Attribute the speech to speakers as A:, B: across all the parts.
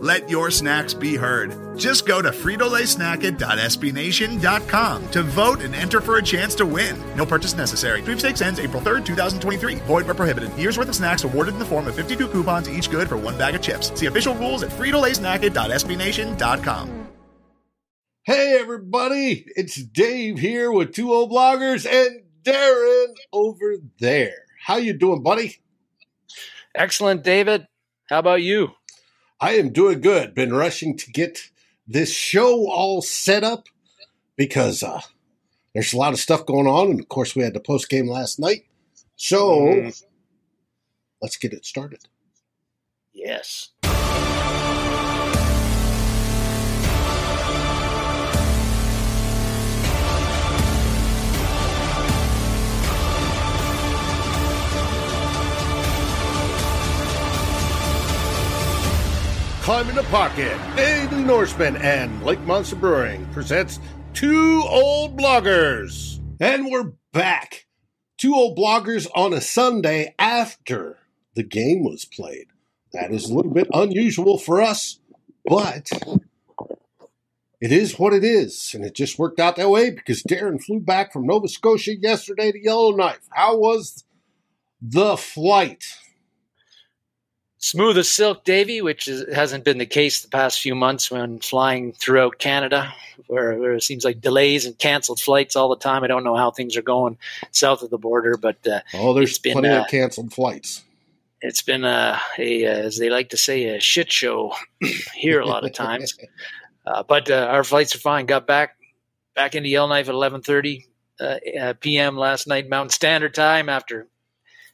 A: Let your snacks be heard. Just go to fritolaysnacket.sbnation.com to vote and enter for a chance to win. No purchase necessary. Sweepstakes ends April 3rd, 2023. Void where prohibited. Year's worth of snacks awarded in the form of 52 coupons, each good for one bag of chips. See official rules at fritolaysnacket.sbnation.com.
B: Hey everybody, it's Dave here with two old bloggers and Darren over there. How you doing, buddy?
C: Excellent, David. How about you?
B: I am doing good. Been rushing to get this show all set up because uh, there's a lot of stuff going on, and of course we had the post game last night. So
C: Mm.
B: let's get it started.
C: Yes.
B: Climbing the Pocket, Daily Norseman, and Lake Monster Brewing presents Two Old Bloggers. And we're back. Two old bloggers on a Sunday after the game was played. That is a little bit unusual for us, but it is what it is. And it just worked out that way because Darren flew back from Nova Scotia yesterday to Yellowknife. How was the flight?
C: Smooth as silk, Davy, which is, hasn't been the case the past few months when flying throughout Canada, where, where it seems like delays and canceled flights all the time. I don't know how things are going south of the border, but uh,
B: Oh, there's
C: been,
B: plenty
C: uh,
B: of canceled flights.
C: it's been a, a, uh, as they like to say, a shit show here a lot of times. Uh, but uh, our flights are fine. Got back back into Yellowknife at 11:30 uh, uh, p.m. last night, Mountain Standard Time. After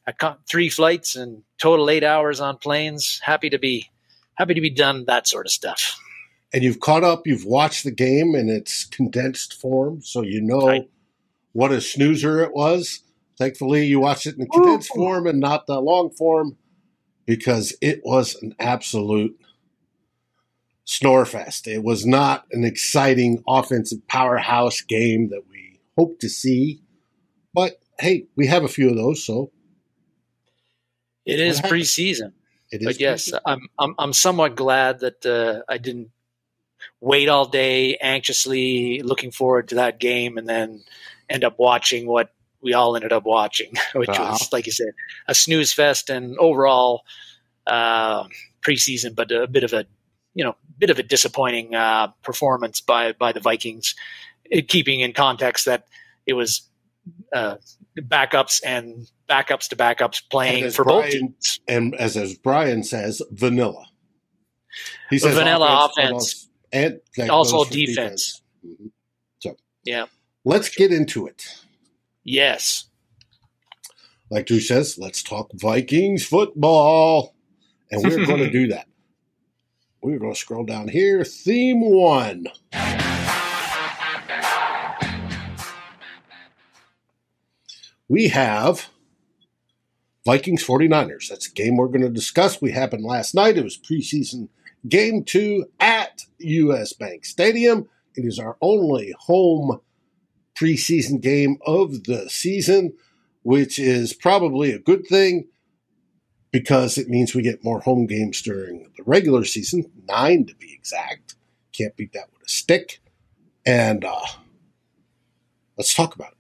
C: I caught three flights and total eight hours on planes. Happy to be happy to be done that sort of stuff.
B: and you've caught up, you've watched the game in its condensed form, so you know
C: Right.
B: what a snoozer it was. Thankfully, you watched it in condensed form and not the long form because it was an absolute snore fest. It was not an exciting offensive powerhouse game that we hope to see, but hey, we have a few of those, so
C: It is preseason,
B: it is.
C: but yes, I'm I'm I'm somewhat glad that uh, I didn't wait all day anxiously looking forward to that game and then end up watching what we all ended up watching, which
B: Uh-huh.
C: was like you said, a snooze fest and overall uh, preseason, but a bit of a you know bit of a disappointing uh, performance by by the Vikings, it, keeping in context that it was uh, backups and backups to backups playing for both teams.
B: and as as Brian says, vanilla. He says
C: Vanilla
B: but
C: offense.
B: and
C: Also
B: for
C: defense.
B: Mhm. So
C: Yeah.
B: let's get into it.
C: Yes.
B: Like Drew says, let's talk Vikings football, and we're going to do that. We're going to scroll down here. Theme one. We have Vikings 49ers. That's a game we're going to discuss. We happened last night. It was preseason game two at US Bank Stadium. It is our only home preseason game of the season, which is probably a good thing because it means we get more home games during the regular season, nine to be exact. Can't beat that with a stick. And uh, let's talk about it.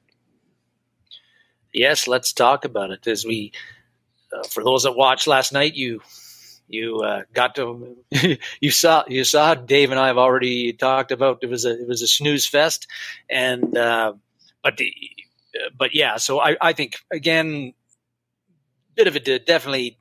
C: Yes, let's talk about it. As we, uh, for those that watched last night, you you uh, got to you saw you saw Dave and I have already talked about it was a it was a snooze fest, and uh, but the, but yeah. So I I think again, bit of a definitely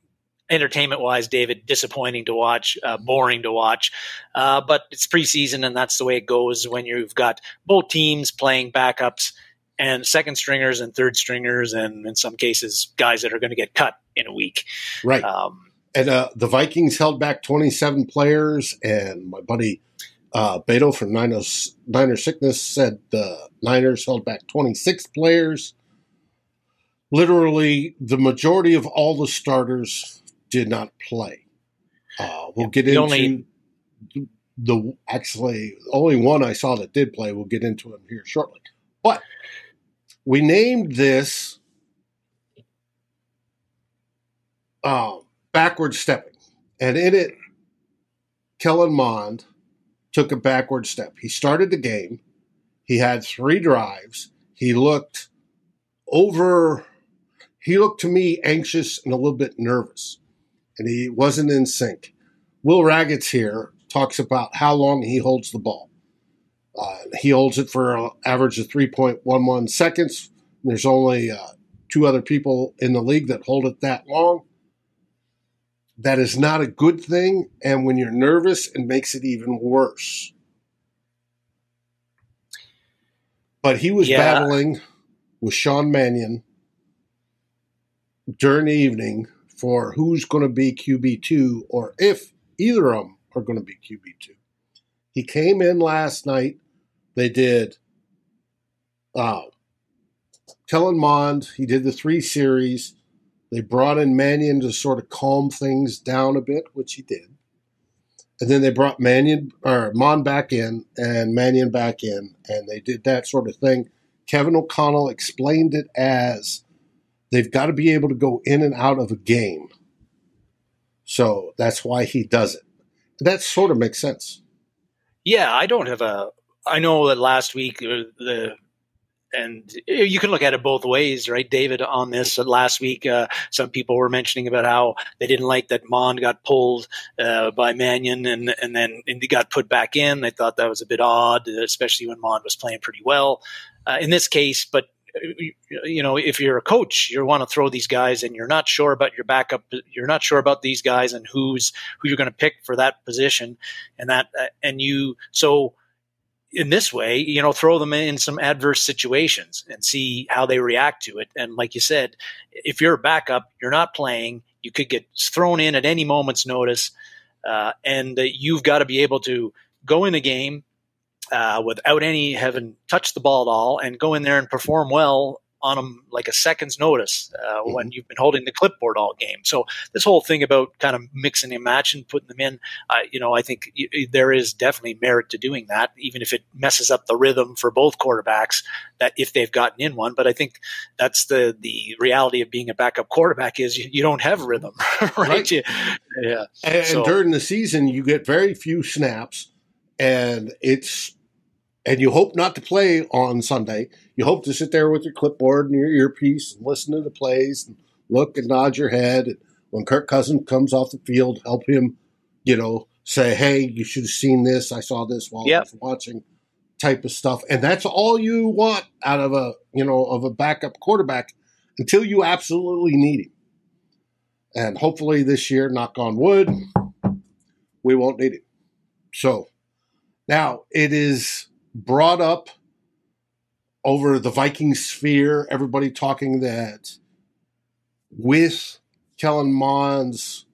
C: entertainment wise, David, disappointing to watch, uh, boring to watch. Uh, but it's preseason, and that's the way it goes when you've got both teams playing backups and second stringers and third stringers, and in some cases, guys that are going to get cut in a week.
B: Right.
C: Um,
B: And uh, the Vikings held back 27 players, and my buddy uh, Beto from Niners, Niner Sickness said the Niners held back 26 players. Literally, the majority of all the starters did not play. Uh, we'll get into only- the actually only one I saw that did play. We'll get into him here shortly. But we named this uh, backward stepping, and in it, Kellen Mond took a backward step. He started the game. He had three drives. He looked over. He looked to me anxious and a little bit nervous, and he wasn't in sync. Will Ragatz here talks about how long he holds the ball. Uh, he holds it for an average of 3.11 seconds. There's only uh, two other people in the league that hold it that long. That is not a good thing. And when you're nervous, it makes it even worse. But he was yeah. battling with Sean Mannion during the evening for who's going to be QB2 or if either of them are going to be QB2. He came in last night. They did uh, Kellen Mond. He did the three series. They brought in Mannion to sort of calm things down a bit, which he did. And then they brought Mannion or Mond back in and Mannion back in, and they did that sort of thing. Kevin O'Connell explained it as they've got to be able to go in and out of a game. So that's why he does it. That sort of makes sense.
C: Yeah, I don't have a. I know that last week uh, the and you can look at it both ways, right, David? On this uh, last week, uh, some people were mentioning about how they didn't like that Mond got pulled uh, by Mannion and and then and he got put back in. They thought that was a bit odd, especially when Mond was playing pretty well. Uh, in this case, but you know, if you're a coach, you want to throw these guys, and you're not sure about your backup. You're not sure about these guys and who's who you're going to pick for that position, and that uh, and you so in this way, you know, throw them in some adverse situations and see how they react to it. And like you said, if you're a backup, you're not playing, you could get thrown in at any moment's notice, uh, and uh, you've got to be able to go in a game uh, without any having touched the ball at all and go in there and perform well on them like a second's notice uh, mm-hmm. when you've been holding the clipboard all game. So this whole thing about kind of mixing and matching, putting them in, uh, you know, I think y- there is definitely merit to doing that, even if it messes up the rhythm for both quarterbacks. That if they've gotten in one, but I think that's the the reality of being a backup quarterback is you, you don't have rhythm, right? right. You,
B: yeah. And, so, and during the season, you get very few snaps, and it's and you hope not to play on Sunday. You hope to sit there with your clipboard and your earpiece and listen to the plays and look and nod your head. And when Kirk Cousins comes off the field, help him, you know, say, "Hey, you should have seen this. I saw this while yep. I was watching." Type of stuff, and that's all you want out of a you know of a backup quarterback until you absolutely need him. And hopefully this year, knock on wood, we won't need him. So now it is brought up over the Viking sphere, everybody talking that with Kellen Mond's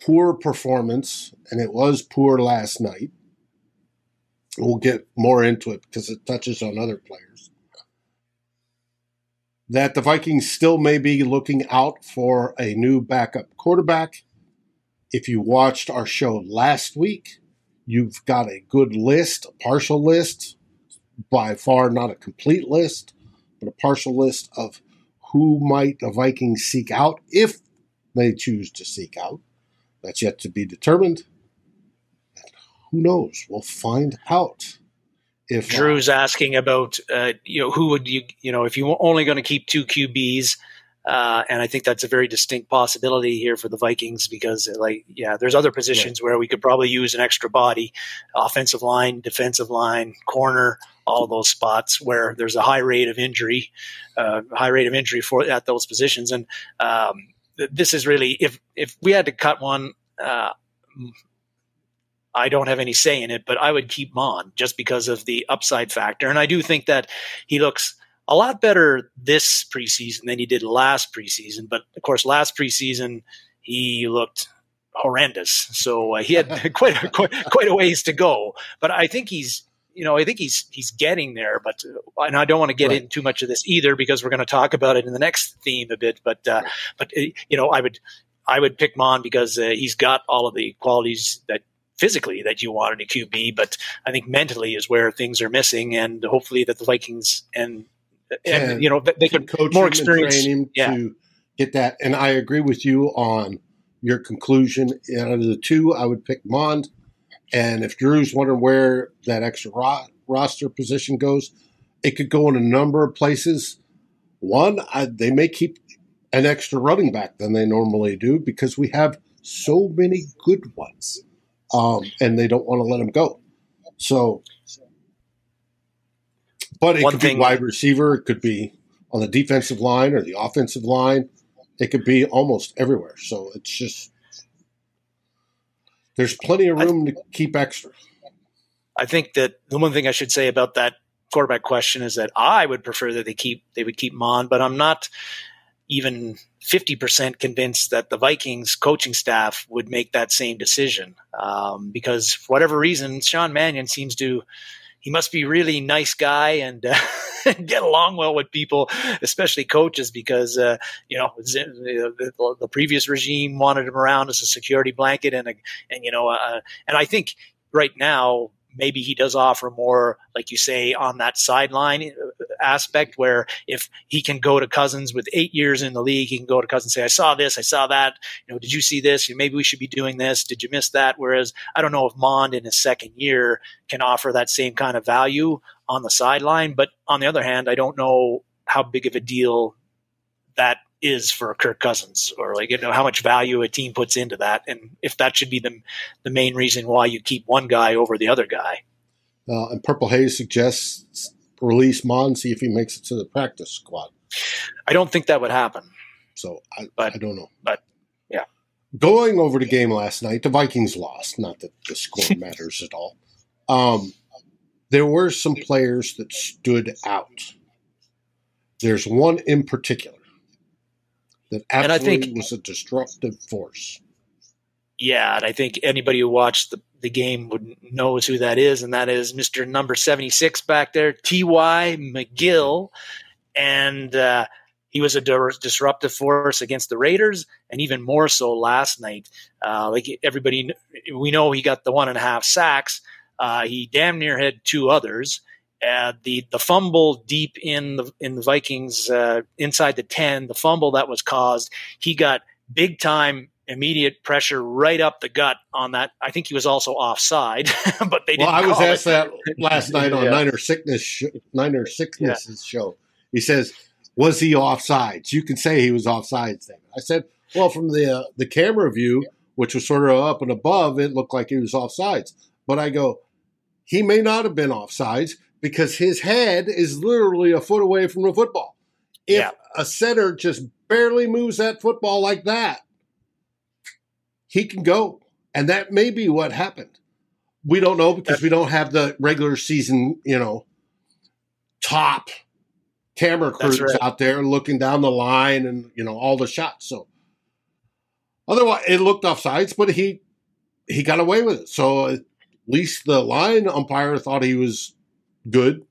B: poor performance, and it was poor last night. We'll get more into it because it touches on other players. That the Vikings still may be looking out for a new backup quarterback. If you watched our show last week, You've got a good list, a partial list, by far not a complete list, but a partial list of who might the Vikings seek out if they choose to seek out. That's yet to be determined. And who knows? We'll find out.
C: If Drew's uh, asking about, uh, you know, who would you, you know, if you're only going to keep two QBs, uh, and I think that's a very distinct possibility here for the Vikings because, like, yeah, there's other positions where we could probably use an extra body, offensive line, defensive line, corner, all those spots where there's a high rate of injury, uh, high rate of injury for at those positions. And um, this is really, if if we had to cut one, uh, I don't have any say in it, but I would keep Mond just because of the upside factor. And I do think that he looks a lot better this preseason than he did last preseason. But of course, last preseason he looked horrendous. So uh, he had quite, a, quite quite a ways to go. But I think he's you know I think he's he's getting there. But uh, and I don't want to get right. into too much of this either because we're going to talk about it in the next theme a bit. But uh, right. but uh, you know I would I would pick Mond because uh, he's got all of the qualities that physically that you want in a QB, but I think mentally is where things are missing, and hopefully that the Vikings and and, and you know they could
B: coach
C: more
B: experience him yeah. to get that. And I agree with you on your conclusion. Out of the two, I would pick Mond. And if Drew's wondering where that extra ro- roster position goes, it could go in a number of places. One, I, they may keep an extra running back than they normally do because we have so many good ones, um, and they don't want to let them go. So, but it One could thing, be wide receiver. It could be on the defensive line or the offensive line. It could be almost everywhere. So it's just there's plenty of room I, to keep extra.
C: I think that the one thing I should say about that quarterback question is that I would prefer that they keep they would keep Mond, but I'm not even 50% convinced that the Vikings coaching staff would make that same decision um, because for whatever reason Sean Mannion seems to he must be really nice guy and uh, get along well with people, especially coaches, because uh, you know the, the, previous regime wanted him around as a security blanket, and a, and you know, uh, and I think right now maybe he does offer more, like you say, on that sideline aspect where if he can go to Cousins with eight years in the league, he can go to Cousins and say, I saw this, I saw that. You know, did you see this? Maybe we should be doing this. Did you miss that? Whereas I don't know if Mond in his second year can offer that same kind of value on the sideline. But on the other hand, I don't know how big of a deal that is for Kirk Cousins, or like you know how much value a team puts into that, and if that should be the the main reason why you keep one guy over the other guy.
B: Uh, and Purple Haze suggests release Mond, see if he makes it to the practice squad.
C: I don't think that would happen.
B: So I, but, I don't know.
C: But yeah,
B: going over the game last night, the Vikings lost. Not that the score matters at all. Um, there were some players that stood out. There's one in particular that absolutely and I think, was a disruptive force.
C: Yeah, and I think anybody who watched the, the game would knows who that is, and that is Mr. Number 76 back there, T.Y. McGill. And uh, he was a disruptive force against the Raiders, and even more so last night. Uh, like everybody, we know he got the one and a half sacks. Uh, he damn near had two others. Uh, the the fumble deep in the in the Vikings uh, inside the ten, the fumble that was caused, he got big time immediate pressure right up the gut on that. I think he was also offside, but they. Well,
B: I was asked it. that last night on yeah. Niner Sickness sh- Niner Sickness yeah. show. He says, "Was he offsides?" You can say he was offsides. Then I said, "Well, from the uh, the camera view, which was sort of up and above, it looked like he was offsides." But I go, he may not have been offsides because his head is literally a foot away from the football. If yeah. a center just barely moves that football like that, he can go. And that may be what happened. We don't know because we don't have the regular season, you know, top camera crews right. out there looking down the line and, you know, all the shots. So otherwise it looked offsides, but he he got away with it. So at least the line umpire thought he was good.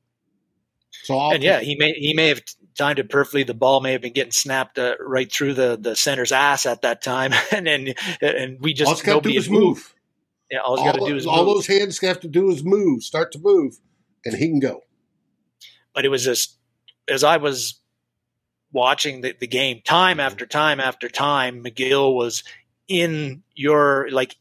C: So I'll and yeah, he may he may have timed it perfectly. The ball may have been getting snapped uh, right through the the center's ass at that time, and then and we just
B: all got to do is move. move.
C: Yeah, all he's got to do is
B: all move. those hands have to do is move, start to move, and he can go.
C: But it was just as I was watching the, the game, time after time after time, McGill was in your like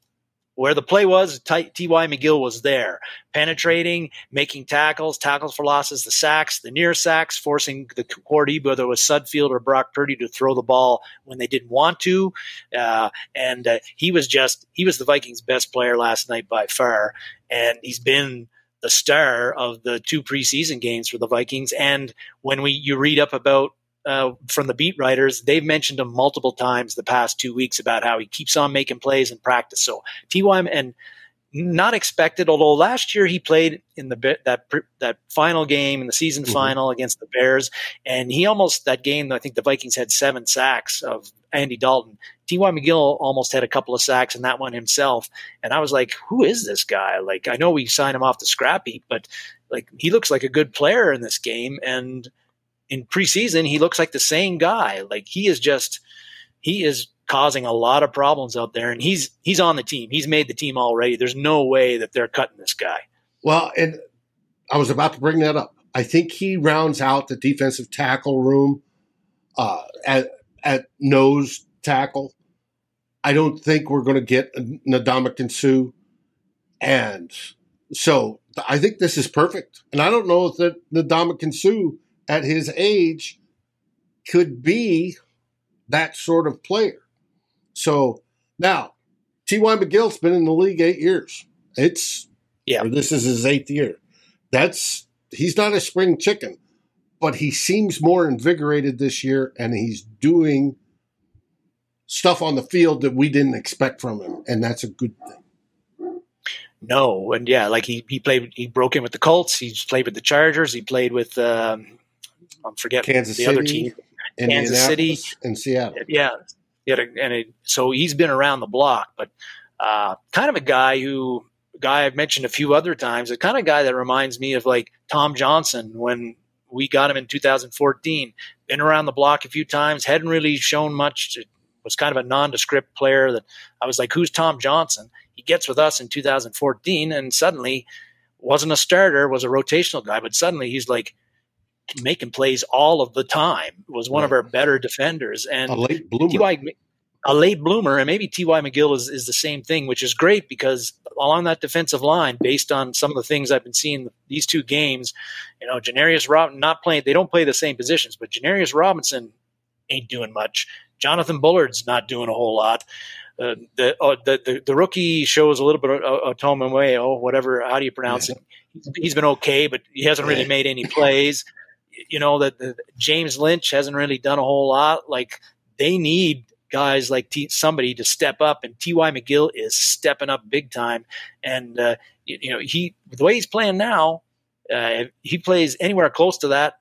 C: where the play was, T.Y. McGill was there, penetrating, making tackles, tackles for losses, the sacks, the near sacks, forcing the quarterback, whether it was Sudfeld or Brock Purdy, to throw the ball when they didn't want to. Uh, and uh, he was just, he was the Vikings' best player last night by far. And he's been the star of the two preseason games for the Vikings. And when we, you read up about uh, from the beat writers, they've mentioned him multiple times the past two weeks about how he keeps on making plays in practice. So Ty and not expected. Although last year he played in the that that final game in the season mm-hmm. final against the Bears, and he almost that game. I think the Vikings had seven sacks of Andy Dalton. T.Y. McGill almost had a couple of sacks in that one himself, and I was like, "Who is this guy?" Like, I know we signed him off the scrap heap, but like he looks like a good player in this game, and in preseason he looks like the same guy. Like he is just he is causing a lot of problems out there, and he's he's on the team. He's made the team already. There's no way that they're cutting this guy.
B: Well, and I was about to bring that up. I think he rounds out the defensive tackle room uh, at at nose tackle. I don't think we're going to get Ndamukong Suh, and so I think this is perfect. And I don't know if that Ndamukong Suh at his age could be that sort of player. So now, T.Y. McGill's been in the league eight years. It's yeah. this is his eighth year. That's he's not a spring chicken, but he seems more invigorated this year, and he's doing stuff on the field that we didn't expect from him, and that's a good thing.
C: No, and yeah, like he he played, he broke in with the Colts. He's played with the Chargers. He played with um, I'm forgetting
B: Kansas
C: the
B: City,
C: other team,
B: Kansas City, and Seattle.
C: Yeah, yeah, and it, so he's been around the block, but uh, kind of a guy who guy I've mentioned a few other times, a kind of guy that reminds me of like Tom Johnson when we got him in 2014. Been around the block a few times, hadn't really shown much. Was kind of a nondescript player that I was like, "Who's Tom Johnson?" He gets with us in 2014, and suddenly wasn't a starter, was a rotational guy, but suddenly he's like making plays all of the time. Was one right. of our better defenders and
B: a late bloomer.
C: a late bloomer, and maybe T.Y. McGill is, is the same thing, which is great because along that defensive line, based on some of the things I've been seeing these two games, you know, Janarius Robinson not playing, they don't play the same positions, but Janarius Robinson ain't doing much. Jonathan Bullard's not doing a whole lot. Uh, the, uh, the, the the rookie shows a little bit of uh, Otomewo, whatever. How do you pronounce yeah. it? He's, he's been okay, but he hasn't really made any plays you know that James Lynch hasn't really done a whole lot. Like they need guys like T- somebody to step up, and T.Y. McGill is stepping up big time. And uh, you, you, know he the way he's playing now, uh, he plays anywhere close to that.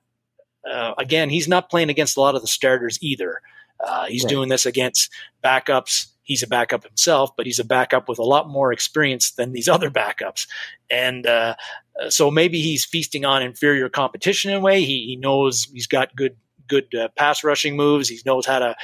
C: Uh, again, he's not playing against a lot of the starters either. Uh, he's right. doing this against backups. He's a backup himself, but he's a backup with a lot more experience than these other backups. And uh, so maybe he's feasting on inferior competition in a way. He, he knows he's got good good uh, pass rushing moves. He knows how to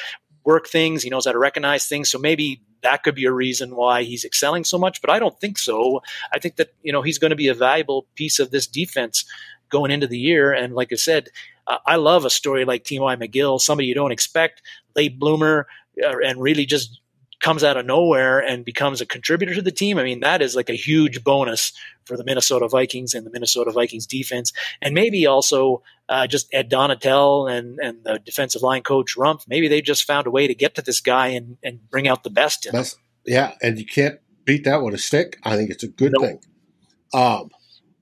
C: work things. He knows how to recognize things. So maybe that could be a reason why he's excelling so much. But I don't think so. I think that you know he's going to be a valuable piece of this defense going into the year. And like I said, uh, I love a story like T.Y. McGill, somebody you don't expect, late bloomer, uh, and really just comes out of nowhere and becomes a contributor to the team, I mean, that is like a huge bonus for the Minnesota Vikings and the Minnesota Vikings defense. And maybe also uh, just Ed Donatell and, and the defensive line coach Rumph, maybe they just found a way to get to this guy and, and bring out the best in him.
B: Yeah, and you can't beat that with a stick. I think it's a good nope. thing. Um,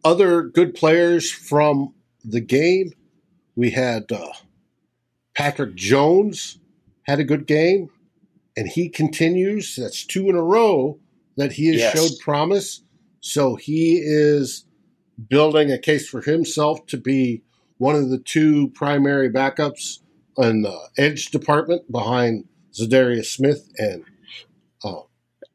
B: other good players from the game, we had uh, Patrick Jones had a good game and he continues. That's two in a row that he has yes. showed promise. So he is building a case for himself to be one of the two primary backups in the edge department behind Za'Darius Smith and uh,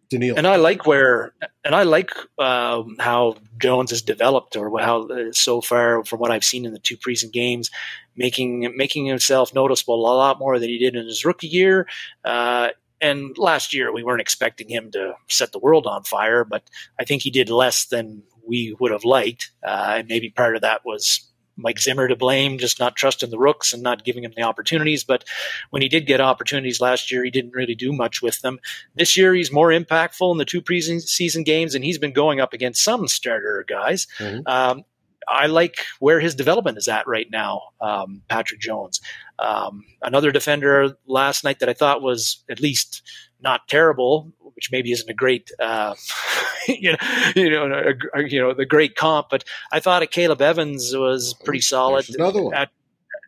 B: Danielle.
C: And I like where, and I like um, how Jones has developed, or how uh, so far from what I've seen in the two preseason games, making making himself noticeable a lot more than he did in his rookie year. Uh, and last year we weren't expecting him to set the world on fire, but I think he did less than we would have liked. Uh, and maybe part of that was Mike Zimmer to blame, just not trusting the rooks and not giving him the opportunities. But when he did get opportunities last year, he didn't really do much with them. This year, he's more impactful in the two preseason games, and he's been going up against some starter guys. Mm-hmm. Um, I like where his development is at right now, um, Patrick Jones. Um, another defender last night that I thought was at least not terrible, which maybe isn't a great, uh, you know, you know, a, a, you know, the great comp, but I thought Caleb Evans was pretty solid at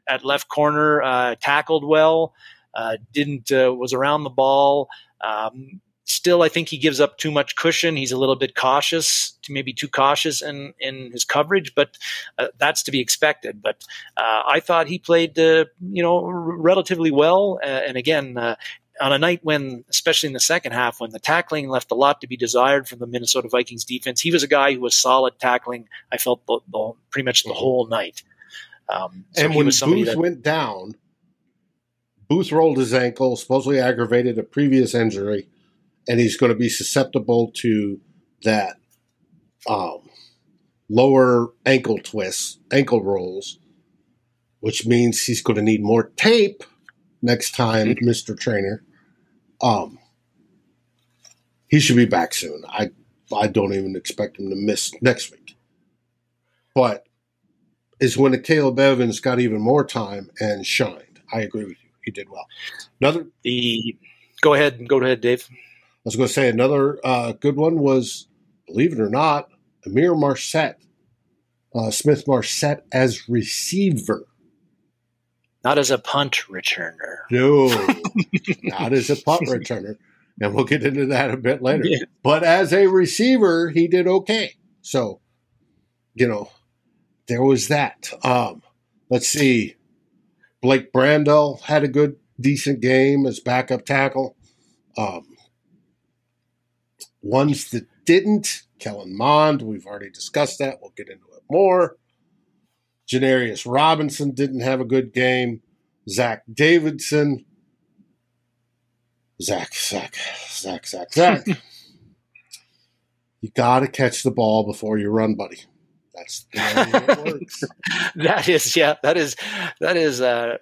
C: at left corner, uh, tackled well, uh, didn't uh, was around the ball. Um, still, I think he gives up too much cushion. He's a little bit cautious, maybe too cautious in, in his coverage, but uh, that's to be expected. But uh, I thought he played, uh, you know, relatively well. Uh, and again, uh, on a night when, especially in the second half, when the tackling left a lot to be desired from the Minnesota Vikings defense, he was a guy who was solid tackling. I felt the, the, pretty much the whole night.
B: Um, so and when Booth that, went down, Booth rolled his ankle, supposedly aggravated a previous injury and he's going to be susceptible to that um, lower ankle twists, ankle rolls, which means he's going to need more tape next time, mm-hmm. Mister Trainer. Um, he should be back soon. I I don't even expect him to miss next week. But is when the Caleb Evans got even more time and shined. I agree with you. He did well. Another
C: the go ahead, go ahead, Dave
B: was going to say another uh, good one was, believe it or not, Ihmir Marsette, uh, Smith Marsette as receiver.
C: Not as a punt returner.
B: No, not as a punt returner. And we'll get into that a bit later. Yeah. But as a receiver, he did okay. So, you know, there was that. Um, let's see. Blake Brandel had a good, decent game as backup tackle. Um, Ones that didn't, Kellen Mond, we've already discussed that. We'll get into it more. Janarius Robinson didn't have a good game. Zach Davidson. Zach, Zach, Zach, Zach, Zach. you got to catch the ball before you run, buddy. That's the way it works.
C: that is, yeah, that is, that is uh,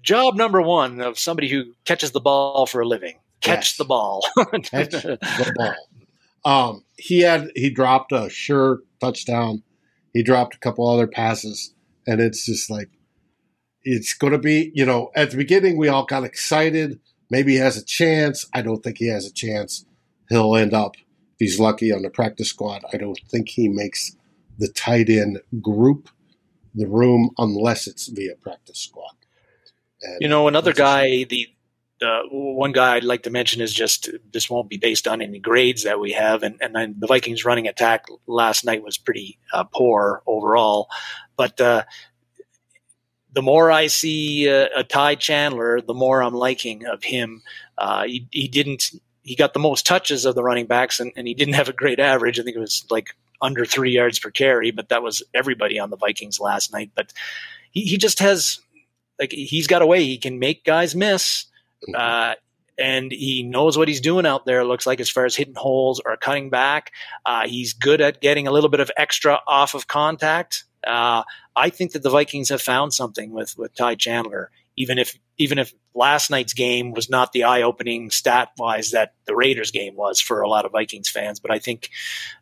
C: job number one of somebody who catches the ball for a living. Catch yes. the ball.
B: catch the ball. Um, he had he dropped a sure touchdown. He dropped a couple other passes, and it's just like it's going to be. You know, at the beginning we all got excited. Maybe he has a chance. I don't think he has a chance. He'll end up, if he's lucky, on the practice squad. I don't think he makes the tight end group, the room, unless it's via practice squad.
C: And you know, another guy, the one guy I'd like to mention is just this won't be based on any grades that we have, and, and the Vikings running attack last night was pretty uh, poor overall. But uh, the more I see uh, a Ty Chandler, the more I'm liking of him. Uh, he, he didn't he got the most touches of the running backs, and, and he didn't have a great average. I think it was like under three yards per carry, but that was everybody on the Vikings last night. But he, he just has like he's got a way he can make guys miss. Uh, and he knows what he's doing out there. Looks like as far as hitting holes or cutting back, uh, he's good at getting a little bit of extra off of contact. Uh, I think that the Vikings have found something with with Ty Chandler. Even if even if last night's game was not the eye opening stat wise that the Raiders game was for a lot of Vikings fans, but I think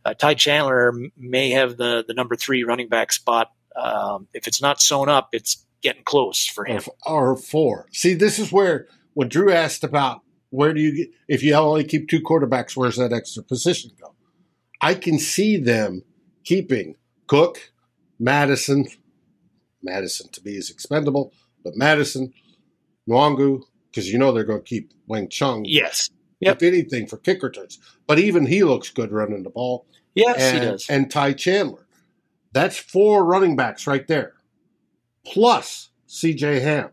C: uh, Ty Chandler may have the the number three running back spot. Um, if it's not sewn up, it's getting close for him.
B: Or, or four. See, this is where when Drew asked about where do you get if you only keep two quarterbacks, where's that extra position go? I can see them keeping Cook, Madison, Madison to me is expendable, but Madison, Nwangwu, because you know they're going to keep Wing Chung.
C: Yes.
B: Yep. If anything for kick returns. But even he looks good running the ball.
C: Yes,
B: and,
C: he does.
B: And Ty Chandler. That's four running backs right there. Plus CJ Ham.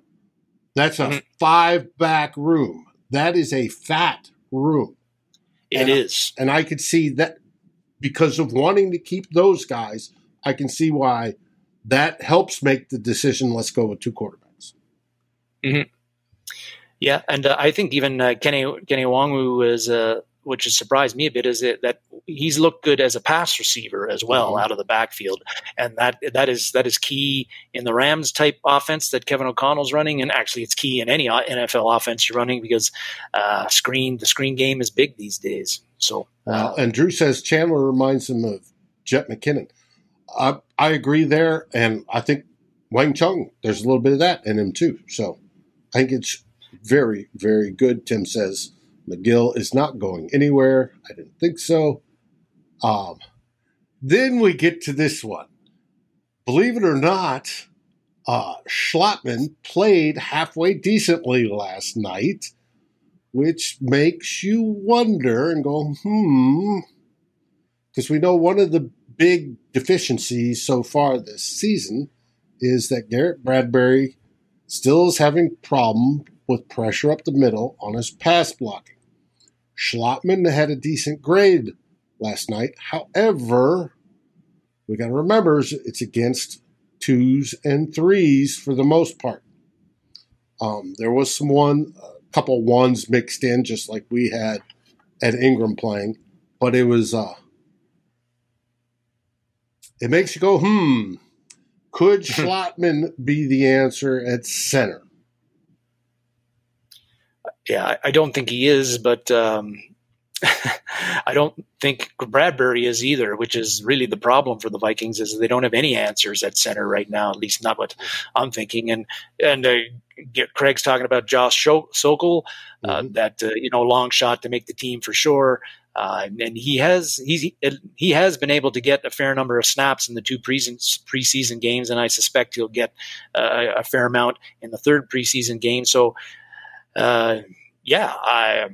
B: That's a mm-hmm. five back room. That is a fat room.
C: It and, is,
B: and I could see that because of wanting to keep those guys, I can see why that helps make the decision. Let's go with two quarterbacks.
C: Mm-hmm. Yeah, and uh, I think even uh, Kene Kene Nwangwu is uh, which has surprised me a bit, is it that he's looked good as a pass receiver as well mm-hmm. out of the backfield, and that that is that is key in the Rams type offense that Kevin O'Connell's running, and actually it's key in any NFL offense you're running because uh, screen the screen game is big these days. So,
B: uh, and Drew says Chandler reminds him of Jet McKinnon. I I agree there, and I think Wang Chung there's a little bit of that in him too. So I think it's very very good. Tim says McGill is not going anywhere. I didn't think so. Um, then we get to this one. Believe it or not, uh, Schlottmann played halfway decently last night, which makes you wonder and go, hmm, because we know one of the big deficiencies so far this season is that Garrett Bradbury still is having problem with pressure up the middle on his pass blocking. Schlottmann had a decent grade last night. However, we got to remember it's against twos and threes for the most part. Um, there was some one, a couple ones mixed in, just like we had at Ingram playing, but it was, uh, it makes you go, hmm, could Schlottmann be the answer at center?
C: Yeah, I don't think he is, but um, I don't think Bradbury is either, which is really the problem for the Vikings is they don't have any answers at center right now, at least not what I'm thinking. And and uh, Craig's talking about Josh Sokol, uh, mm-hmm. that uh, you know long shot to make the team for sure. Uh, and he has he's he has been able to get a fair number of snaps in the two preseason preseason games, and I suspect he'll get uh, a fair amount in the third preseason game. So, uh, yeah, I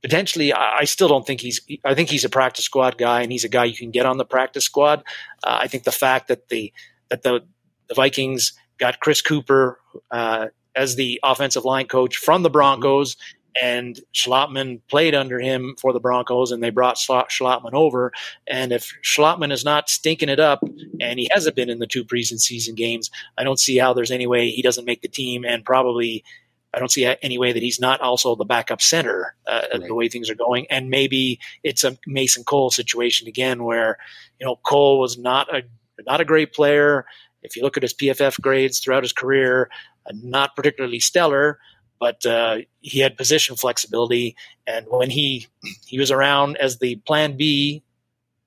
C: potentially I, still don't think he's I think he's a practice squad guy, and he's a guy you can get on the practice squad. Uh, I think the fact that the that the the Vikings got Chris Cooper uh, as the offensive line coach from the Broncos and Schlottmann played under him for the Broncos, and they brought Schlottmann over. And if Schlottmann is not stinking it up, and he hasn't been in the two preseason games, I don't see how there's any way he doesn't make the team, and probably I don't see any way that he's not also the backup center uh, right. the way things are going. And maybe it's a Mason Cole situation again, where you know Cole was not a not a great player. If you look at his PFF grades throughout his career, uh, not particularly stellar but uh, he had position flexibility. And when he he was around as the Plan B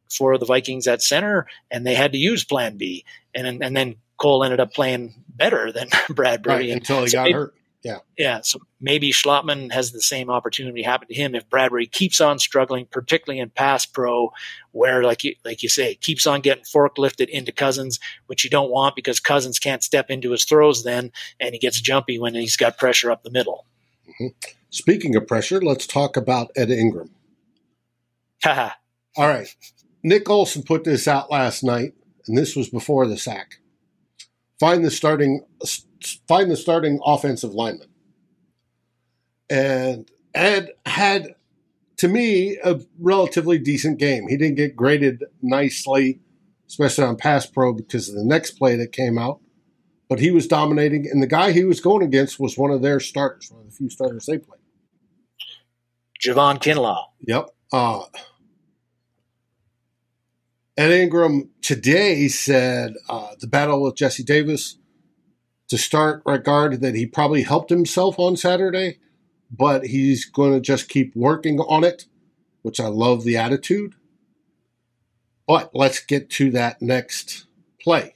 C: for the Vikings at center, and they had to use Plan B, and and then Cole ended up playing better than Bradbury
B: right, until he got hurt. Yeah.
C: Yeah. So maybe Schlottmann has the same opportunity happen to him if Bradbury keeps on struggling, particularly in pass pro, where like you like you say, keeps on getting forklifted into Cousins, which you don't want because Cousins can't step into his throws then, and he gets jumpy when he's got pressure up the middle.
B: Mm-hmm. Speaking of pressure, let's talk about Ed Ingram. All right. Nick Olson put this out last night, and this was before the sack. Find the starting find the starting offensive lineman. And Ed had, to me, a relatively decent game. He didn't get graded nicely, especially on pass pro because of the next play that came out. But he was dominating, and the guy he was going against was one of their starters, one of the few starters they played.
C: Javon Kinlaw.
B: Yep. Uh, Ed Ingram today said uh, the battle with Jesse Davis to start regard that he probably helped himself on Saturday, but he's going to just keep working on it, which I love the attitude. But let's get to that next play.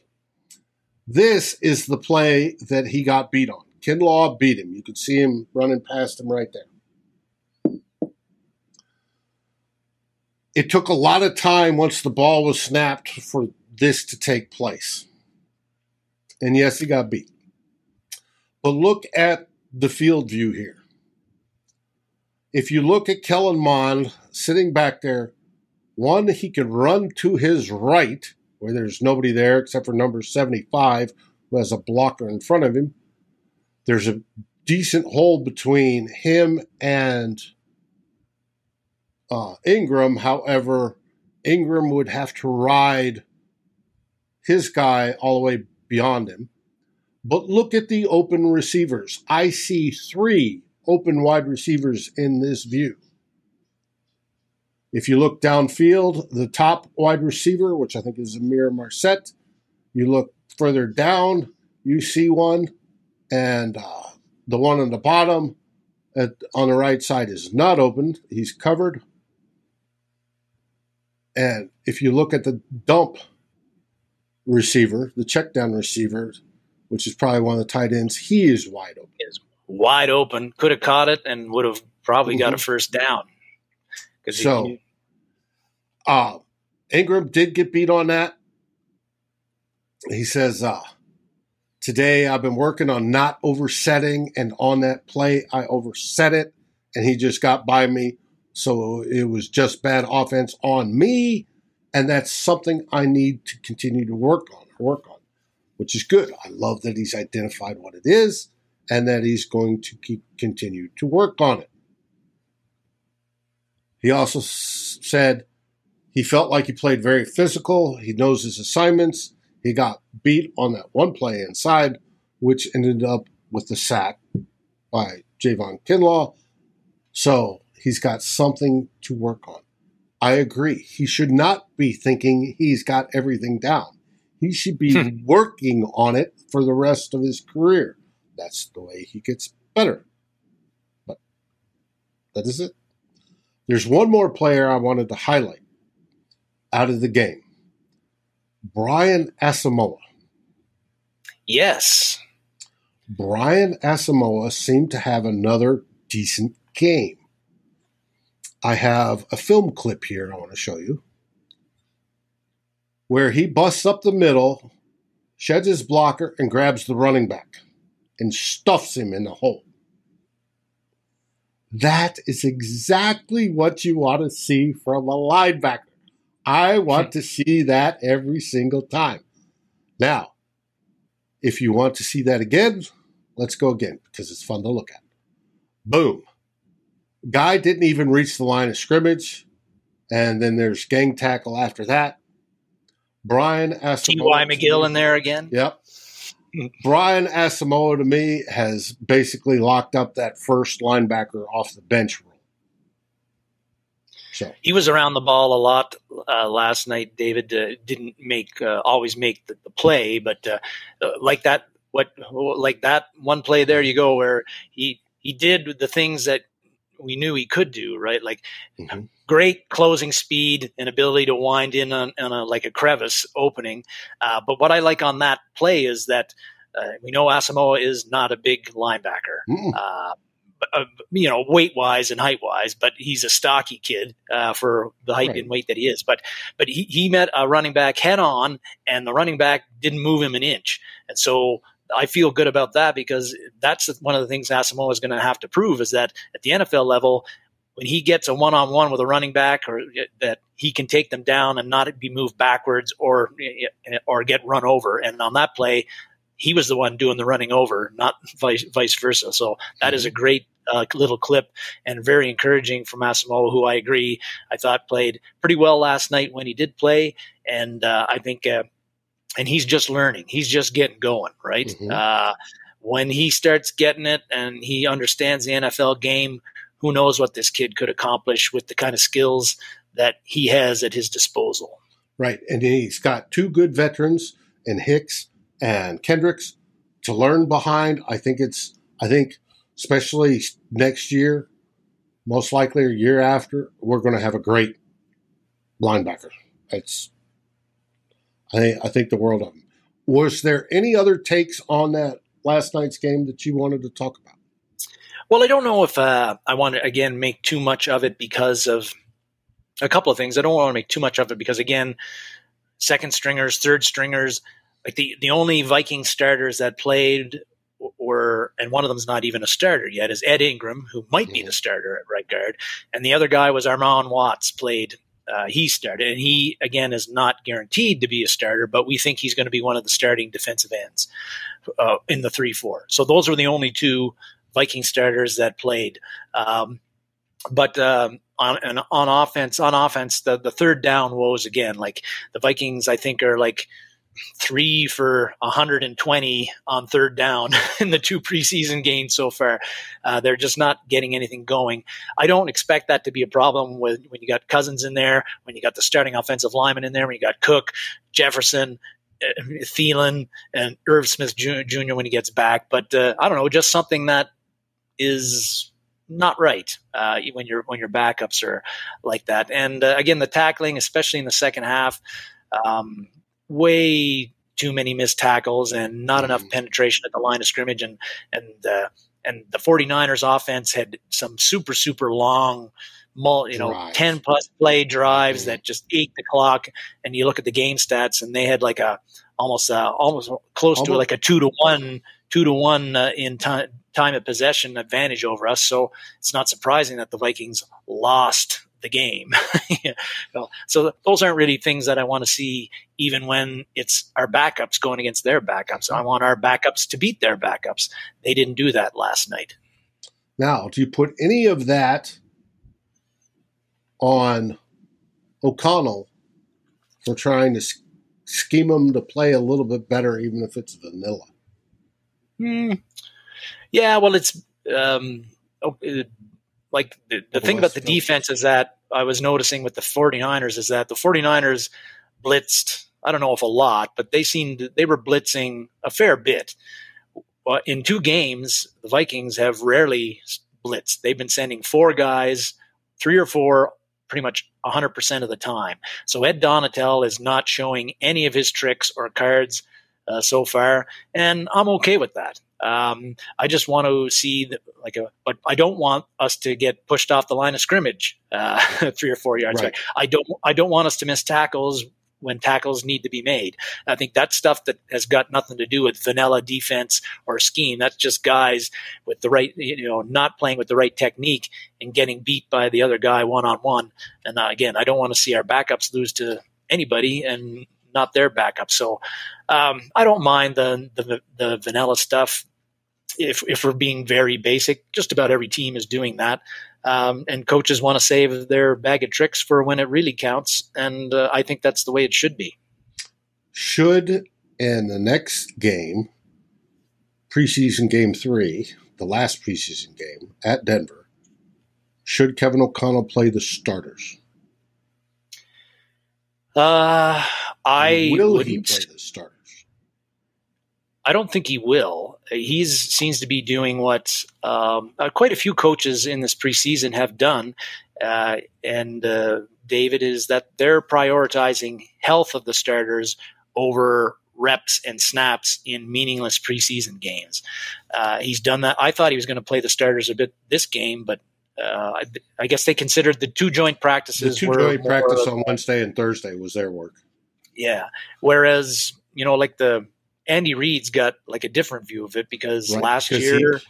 B: This is the play that he got beat on. Kinlaw beat him. You could see him running past him right there. It took a lot of time once the ball was snapped for this to take place. And yes, he got beat. But look at the field view here. If you look at Kellen Mond sitting back there, one, he can run to his right, where there's nobody there except for number 75, who has a blocker in front of him. There's a decent hole between him and uh, Ingram. However, Ingram would have to ride his guy all the way beyond him. But look at the open receivers. I see three open wide receivers in this view. If you look downfield, the top wide receiver, which I think is Ihmir Marsette, you look further down, you see one, and uh, the one on the bottom at, on the right side is not open. He's covered. And if you look at the dump receiver, the check down receiver, which is probably one of the tight ends, he is wide open.
C: Is wide open. Could have caught it and would have probably mm-hmm. got a mm-hmm. first down.
B: So, he, uh, Ingram did get beat on that. He says, uh, Today I've been working on not oversetting, and on that play, I overset it. and he just got by me. So it was just bad offense on me. And that's something I need to continue to work on, work on, which is good. I love that he's identified what it is and that he's going to keep continue to work on it. He also s- said he felt like he played very physical. He knows his assignments. He got beat on that one play inside, which ended up with the sack by Javon Kinlaw. So he's got something to work on. I agree. He should not be thinking he's got everything down. He should be hmm. working on it for the rest of his career. That's the way he gets better. But that is it. There's one more player I wanted to highlight out of the game Brian Asamoah.
C: Yes.
B: Brian Asamoah seemed to have another decent game. I have a film clip here I want to show you where he busts up the middle, sheds his blocker, and grabs the running back and stuffs him in the hole. That is exactly what you want to see from a linebacker. I want to see that every single time. Now, if you want to see that again, let's go again because it's fun to look at. Boom. Guy didn't even reach the line of scrimmage. And then there's gang tackle after that. Brian
C: Asamoah. T.Y. McGill in there again.
B: Yep. Brian Asamoah to me has basically locked up that first linebacker off the bench rule.
C: So he was around the ball a lot uh, last night. David uh, didn't make uh, always make the, the play, but uh, uh, like that, what like that one play there you go where he he did the things that we knew he could do, right? Like mm-hmm. great closing speed and ability to wind in on, on a, like a crevice opening. Uh, but what I like on that play is that uh, we know Asamoah is not a big linebacker. Uh, uh, you know, weight wise and height wise, but he's a stocky kid uh, for the height right. and weight that he is. But but he, he met a running back head on, and the running back didn't move him an inch, and so I feel good about that because that's one of the things Asamoah is going to have to prove is that at the NFL level, when he gets a one on one with a running back, or that he can take them down and not be moved backwards or or get run over. And on that play, he was the one doing the running over, not vice vice versa. So that is a mm-hmm. great uh, little clip and very encouraging from Asamoah, who I agree I thought played pretty well last night when he did play, and uh, I think uh, and he's just learning. He's just getting going, right? Mm-hmm. Uh, when he starts getting it and he understands the NFL game, who knows what this kid could accomplish with the kind of skills that he has at his disposal.
B: Right. And he's got two good veterans in Hicks and Kendricks to learn behind. I think it's, I think, especially next year, most likely a year after, we're going to have a great linebacker. It's I, I think the world of him. Was there any other takes on that last night's game that you wanted to talk about?
C: Well, I don't know if uh, I want to again make too much of it because of a couple of things. I don't want to make too much of it because again, second stringers, third stringers, like the the only Viking starters that played were, and one of them's not even a starter yet, is Ed Ingram, who might be mm-hmm. the starter at right guard, and the other guy was Armon Watts, played uh, he started. And he, again, is not guaranteed to be a starter, but we think he's going to be one of the starting defensive ends uh, in the 3 4. So those were the only two Viking starters that played. Um, but um, on on offense, on offense, the, the third down woes again. Like the Vikings, I think are like three for 120 on third down in the two preseason games so far. Uh, they're just not getting anything going. I don't expect that to be a problem with when you got Cousins in there, when you got the starting offensive lineman in there, when you got Cook, Jefferson, uh, Thielen, and Irv Smith Jr. when he gets back. But uh, I don't know, just something that is not right uh, when your when your backups are like that. And uh, again, the tackling, especially in the second half. Um, way too many missed tackles and not mm enough penetration at the line of scrimmage and and uh, and the 49ers offense had some super super long you know Drive. 10 plus play drives mm that just ate the clock and you look at the game stats and they had like a almost uh, almost close almost. to like a 2 to 1 2 to 1 uh, in time time of possession advantage over us. So it's not surprising that the Vikings lost the game. so those aren't really things that I want to see, even when it's our backups going against their backups. I want our backups to beat their backups. They didn't do that last night.
B: Now, do you put any of that on O'Connell for trying to scheme them to play a little bit better, even if it's vanilla?
C: Hmm. Yeah, well, it's um, oh, like the, the thing about the defense is that I was noticing with the 49ers is that the 49ers blitzed, I don't know if a lot, but they seemed they were blitzing a fair bit. In two games, the Vikings have rarely blitzed. They've been sending four guys, three or four pretty much 100% of the time. So Ed Donatell is not showing any of his tricks or cards uh, so far, and I'm okay with that. Um, I just want to see the, like a, but I don't want us to get pushed off the line of scrimmage uh, three or four yards right. back. I don't I don't want us to miss tackles when tackles need to be made. I think that's stuff that has got nothing to do with vanilla defense or scheme. That's just guys with the right, you know, not playing with the right technique and getting beat by the other guy one on one. And uh, again, I don't want to see our backups lose to anybody and not their backup. So um, I don't mind the, the the vanilla stuff if, if we're being very basic, just about every team is doing that. Um, and coaches want to save their bag of tricks for when it really counts. And uh, I think that's the way it should be.
B: Should in the next game, preseason game three, the last preseason game at Denver, should Kevin O'Connell play the starters?
C: Uh, I
B: will
C: wouldn't.
B: he play the starters?
C: I don't think he will. He seems to be doing what um, uh, quite a few coaches in this preseason have done, uh, and uh, David is that they're prioritizing health of the starters over reps and snaps in meaningless preseason games. Uh, he's done that. I thought he was going to play the starters a bit this game, but uh, I, I, guess they considered the two joint practices.
B: The two joint practice on Wednesday and Thursday was their work.
C: Yeah, whereas you know, like the Andy Reid's got like a different view of it because right, last year, he,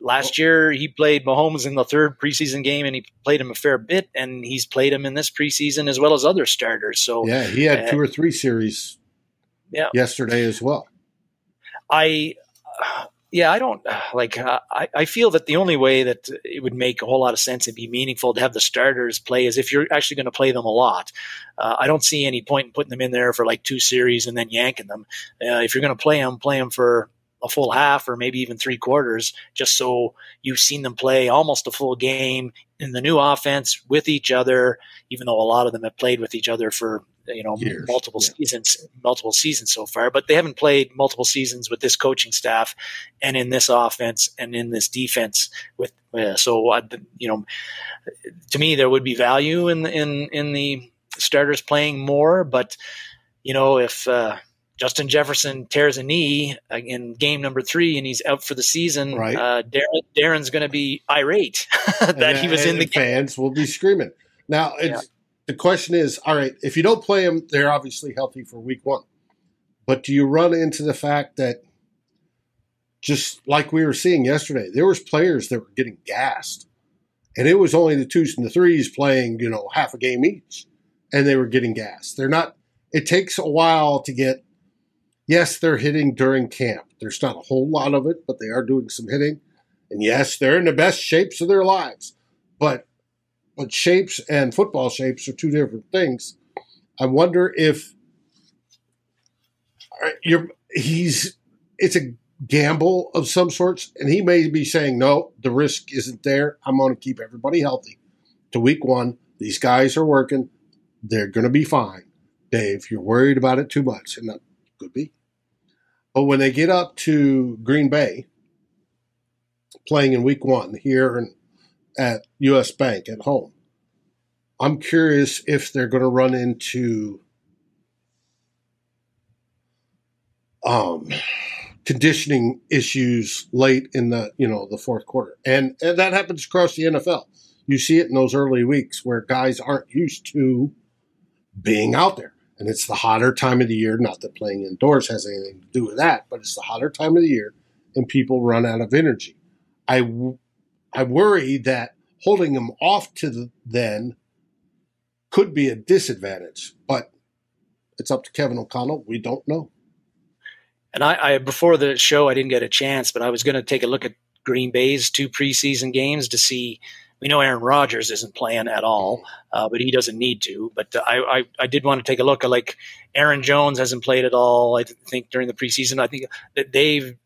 C: last year he played Mahomes in the third preseason game and he played him a fair bit, and he's played him in this preseason as well as other starters. So
B: yeah, he had uh, two or three series. Yeah. yesterday as well.
C: I yeah, I don't like. Uh, I, I feel that the only way that it would make a whole lot of sense and be meaningful to have the starters play is if you're actually going to play them a lot. Uh, I don't see any point in putting them in there for like two series and then yanking them. Uh, if you're going to play them, play them for a full half or maybe even three quarters, just so you've seen them play almost a full game in the new offense with each other. Even though a lot of them have played with each other for you know Years. multiple yeah. seasons multiple seasons so far but they haven't played multiple seasons with this coaching staff and in this offense and in this defense with uh, so uh, you know to me there would be value in in in the starters playing more but you know if uh, Justin Jefferson tears a knee uh, in game number three and he's out for the season.
B: Right.
C: Uh, Darren, Darren's going to be irate that and, he was in the
B: fans game. will be screaming. Now, it's, the question is, all right, if you don't play them, they're obviously healthy for week one. But do you run into the fact that just like we were seeing yesterday, there was players that were getting gassed. And it was only the twos and the threes playing, you know, half a game each. And they were getting gassed. They're not it takes a while to get yes, they're hitting during camp. There's not a whole lot of it, but they are doing some hitting. And yes, they're in the best shapes of their lives. But but shapes and football shapes are two different things. I wonder if uh, you're he's it's a gamble of some sorts, and he may be saying, "No, the risk isn't there. I'm going to keep everybody healthy to week one. These guys are working; they're going to be fine." Dave, you're worried about it too much, and that could be. But when they get up to Green Bay, playing in week one here at US Bank at home. I'm curious if they're going to run into um, conditioning issues late in the you know the fourth quarter, and, and that happens across the NFL. You see it in those early weeks where guys aren't used to being out there, and it's the hotter time of the year. Not that playing indoors has anything to do with that, but it's the hotter time of the year, and people run out of energy. I, I worry that holding them off to the, then could be a disadvantage, but it's up to Kevin O'Connell. We don't know.
C: And I, I before the show, I didn't get a chance, but I was going to take a look at Green Bay's two preseason games to see. We know Aaron Rodgers isn't playing at all, uh, but he doesn't need to. But I, I, I, did want to take a look. Like Aaron Jones hasn't played at all. I think during the preseason. I think that they've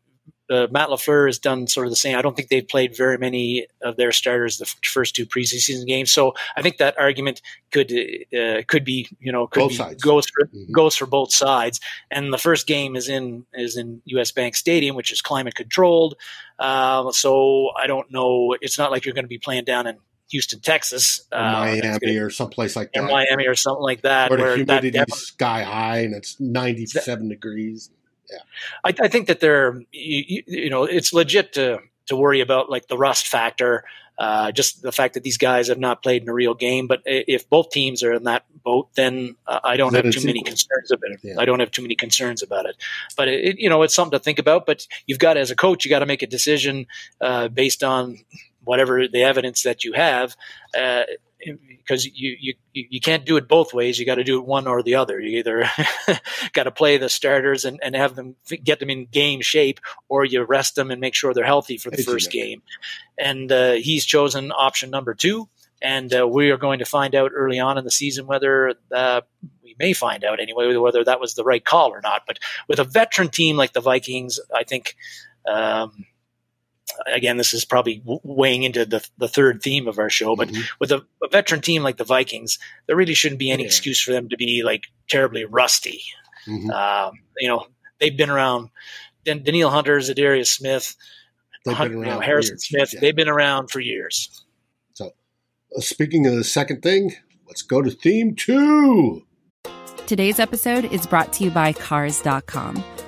C: uh, Matt LaFleur has done sort of the same. I don't think they've played very many of their starters the f- first two preseason games. So I think that argument could uh, could be you know could
B: both
C: be,
B: sides.
C: goes for
B: Mhm.
C: goes for both sides. And the first game is in is in U.S. Bank Stadium, which is climate controlled. Uh, so I don't know. It's not like you're going to be playing down in Houston, Texas,
B: Or
C: uh,
B: Miami
C: gonna-
B: or someplace like that,
C: Miami or something like that,
B: where the
C: where that
B: humidity's
C: def-
B: sky high and it's 97 degrees.
C: I, I think that they're you, you- you know it's legit to to worry about like the rust factor, uh, just the fact that these guys have not played in a real game. But if both teams are in that boat, then uh, I don't have too many concerns about it.
B: Yeah.
C: I don't have too many concerns about it. But it, it- you know it's something to think about. But you've got as a coach, you got to make a decision uh, based on whatever the evidence that you have. Uh, because you, you you can't do it both ways. You got to do it one or the other. You either got to play the starters and, and have them get them in game shape, or you rest them and make sure they're healthy for the first game. And uh, he's chosen option number two. And uh, we are going to find out early on in the season whether uh, we may find out anyway whether that was the right call or not. But with a veteran team like the Vikings, I think. Um, Again, this is probably w- weighing into the, the third theme of our show, but
B: Mhm.
C: with a, a veteran team like the Vikings, there really shouldn't be any
B: Yeah.
C: excuse for them to be like terribly rusty.
B: Mhm.
C: Um, you know, they've been around. Dan- Danielle Hunter, Za'Darius Smith,
B: They've
C: Hun-
B: been
C: you know, Harrison. Smith.
B: Yeah.
C: They've been around for years.
B: Uh, Speaking of the second thing, let's go to theme two.
D: Today's episode is brought to you by Cars.com.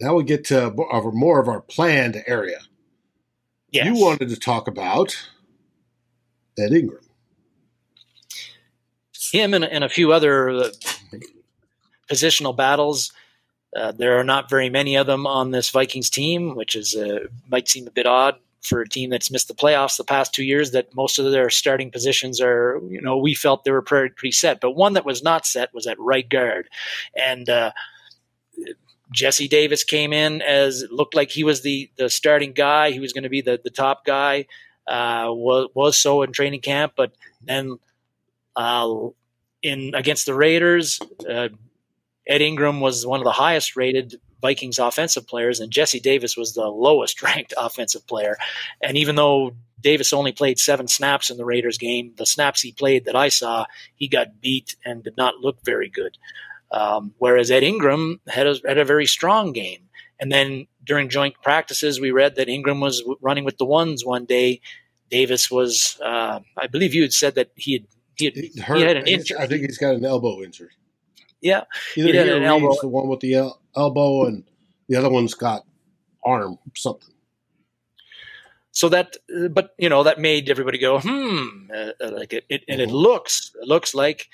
B: Now we get to more of our planned area.
C: Yes.
B: You wanted to talk about Ed Ingram.
C: him and, and a few other uh, positional battles. Uh, there are not very many of them on this Vikings team, which is uh, might seem a bit odd for a team that's missed the playoffs the past two years. That most of their starting positions are, you know, we felt they were pretty, pretty set, but one that was not set was at right guard, and uh, Jesse Davis came in as looked like he was the the starting guy. He was going to be the the top guy. Uh, was was so in training camp, but then uh, in against the Raiders, uh, Ed Ingram was one of the highest rated Vikings offensive players, and Jesse Davis was the lowest ranked offensive player. And even though Davis only played seven snaps in the Raiders game, the snaps he played that I saw, he got beat and did not look very good. Um, whereas Ed Ingram had a, had a very strong game. And then during joint practices, we read that Ingram was w- running with the ones one day. Davis was, uh, I believe you had said that he had he had,
B: He
C: he had an injury.
B: I think he's got an elbow injury.
C: Yeah,
B: Either
C: He
B: he
C: had an elbow.
B: the one with the el- elbow, and the other one's got arm something.
C: so that, uh, but you know, that made everybody go, hmm, uh, uh, like it, it and it
B: Mhm.
C: looks it looks like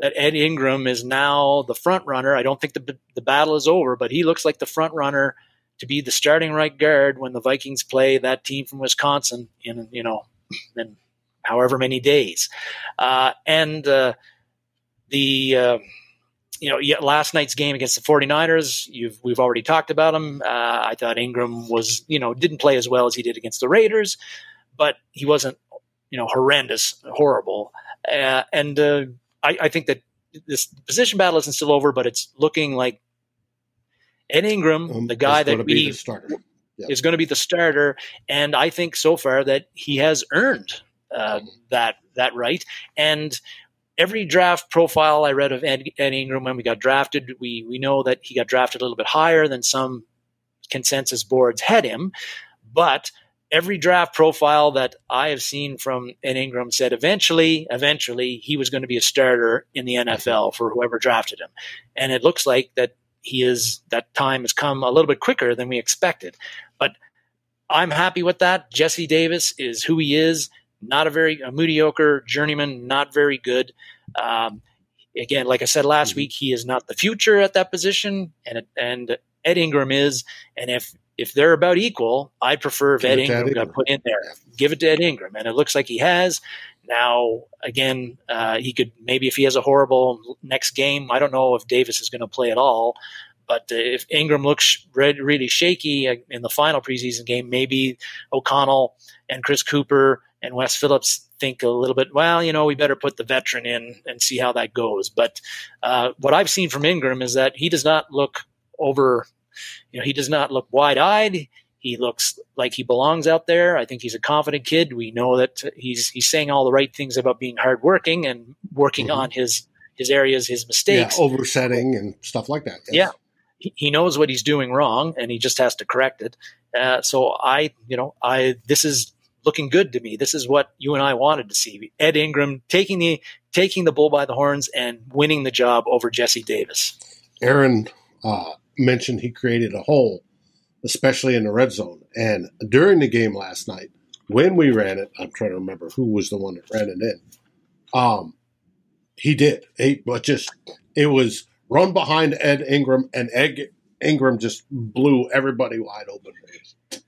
C: that Ed Ingram is now the front runner. I don't think the the battle is over, but he looks like the front runner to be the starting right guard when the Vikings play that team from Wisconsin in you know in however many days, uh, and uh, the. You know, last night's game against the 49ers, you've, we've already talked about him. Uh, I thought Ingram was, you know, didn't play as well as he did against the Raiders, but he wasn't, you know, horrendous, horrible. Uh, and uh, I, I think that this position battle isn't still over, but it's looking like Ed Ingram,
B: Um,
C: the guy that we.
B: Yeah.
C: is going to be the starter, and I think so far that he has earned uh, that that right. And every draft profile I read of Ed, Ed, Ingram when we got drafted, we we know that he got drafted a little bit higher than some consensus boards had him, but every draft profile that I have seen from Ed Ingram said eventually, eventually he was going to be a starter in the NFL for whoever drafted him, and it looks like that he is that time has come a little bit quicker than we expected, but. I'm happy with that. Jesse Davis is who he is not a very a mediocre journeyman, not very good. Um, again, like I said last mm-hmm. week, he is not the future at that position, and and Ed Ingram is. And if if they're about equal, I prefer Ed Ingram, got put in there. Give it to Ed Ingram, and it looks like he has. Now, again, uh, he could maybe if he has a horrible next game. I don't know if Davis is going to play at all. But if Ingram looks really shaky uh, in the final preseason game, maybe O'Connell and Chris Kuper and Wes Phillips think a little bit, well, you know, we better put the veteran in and see how that goes. But uh, what I've seen from Ingram is that he does not look over, you know, he does not look wide eyed. He looks like he belongs out there. I think he's a confident kid. We know that he's he's saying all the right things about being hardworking and working mm-hmm. on his his areas, his mistakes,
B: yeah, oversetting and stuff like that.
C: Yes. Yeah, he, he knows what he's doing wrong, and he just has to correct it. Uh, so I, you know, I this is looking good to me. This is what you and I wanted to see. Ed Ingram taking the taking the bull by the horns and winning the job over Jesse Davis.
B: Aaron uh, mentioned he created a hole, especially in the red zone. And during the game last night, when we ran it, I'm trying to remember who was the one that ran it in. Um, he did. He, but just it was run behind Ed Ingram, and Ed Ingram just blew everybody wide open.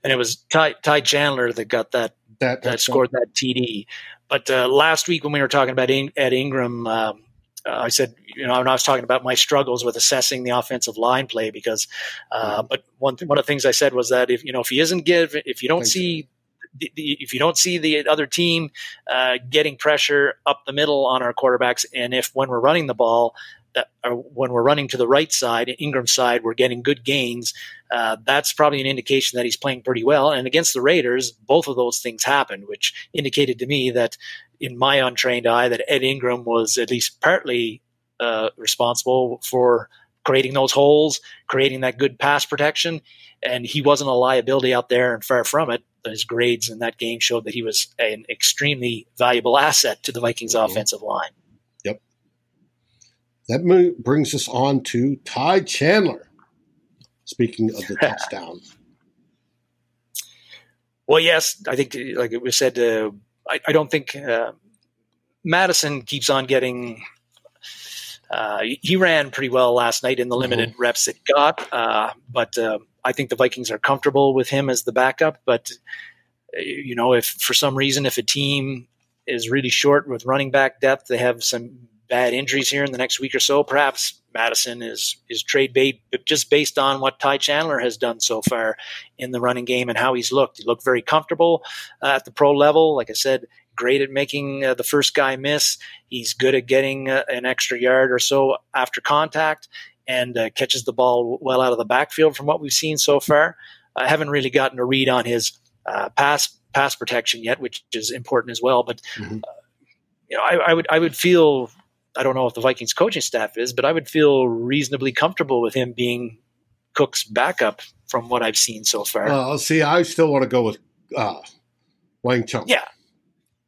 C: And it was Ty, Ty Chandler that got that that, that scored that TD. But uh, last week when we were talking about In- Ed Ingram, um, uh, I said, you know, when I was talking about my struggles with assessing the offensive line play, because, uh, mm-hmm. but one th- one of the things I said was that if you know if he isn't give, if you don't Thanks. see the, the, if you don't see the other team uh, getting pressure up the middle on our quarterbacks, and if when we're running the ball, that are, when we're running to the right side, Ingram's side, we're getting good gains. Uh, that's probably an indication that he's playing pretty well. And against the Raiders, both of those things happened, which indicated to me that, in my untrained eye, that Ed Ingram was at least partly uh, responsible for creating those holes, creating that good pass protection. And he wasn't a liability out there, and far from it. His grades in that game showed that he was an extremely valuable asset to the Vikings' mm-hmm. offensive line.
B: That brings us on to Ty Chandler. Speaking of the touchdown.
C: Well, yes, I think, like it was said, uh, I, I, don't think uh, Mattison keeps on getting. Uh, he ran pretty well last night in the limited mm-hmm. reps it got, uh, but uh, I think the Vikings are comfortable with him as the backup. But you know, if for some reason if a team is really short with running back depth, they have some bad injuries here in the next week or so, perhaps Mattison is is trade bait, just based on what Ty Chandler has done so far in the running game and how he's looked. He looked very comfortable uh, at the pro level. Like I said, great at making uh, the first guy miss. He's good at getting uh, an extra yard or so after contact and uh, catches the ball well out of the backfield from what we've seen so far. I haven't really gotten a read on his uh, pass pass protection yet, which is important as well. But mm-hmm. Uh, you know, I, I would I would feel I don't know if the Vikings coaching staff is, but I would feel reasonably comfortable with him being Cook's backup from what I've seen so far.
B: Well, see, I still want to go with uh, Wang Chung.
C: Yeah.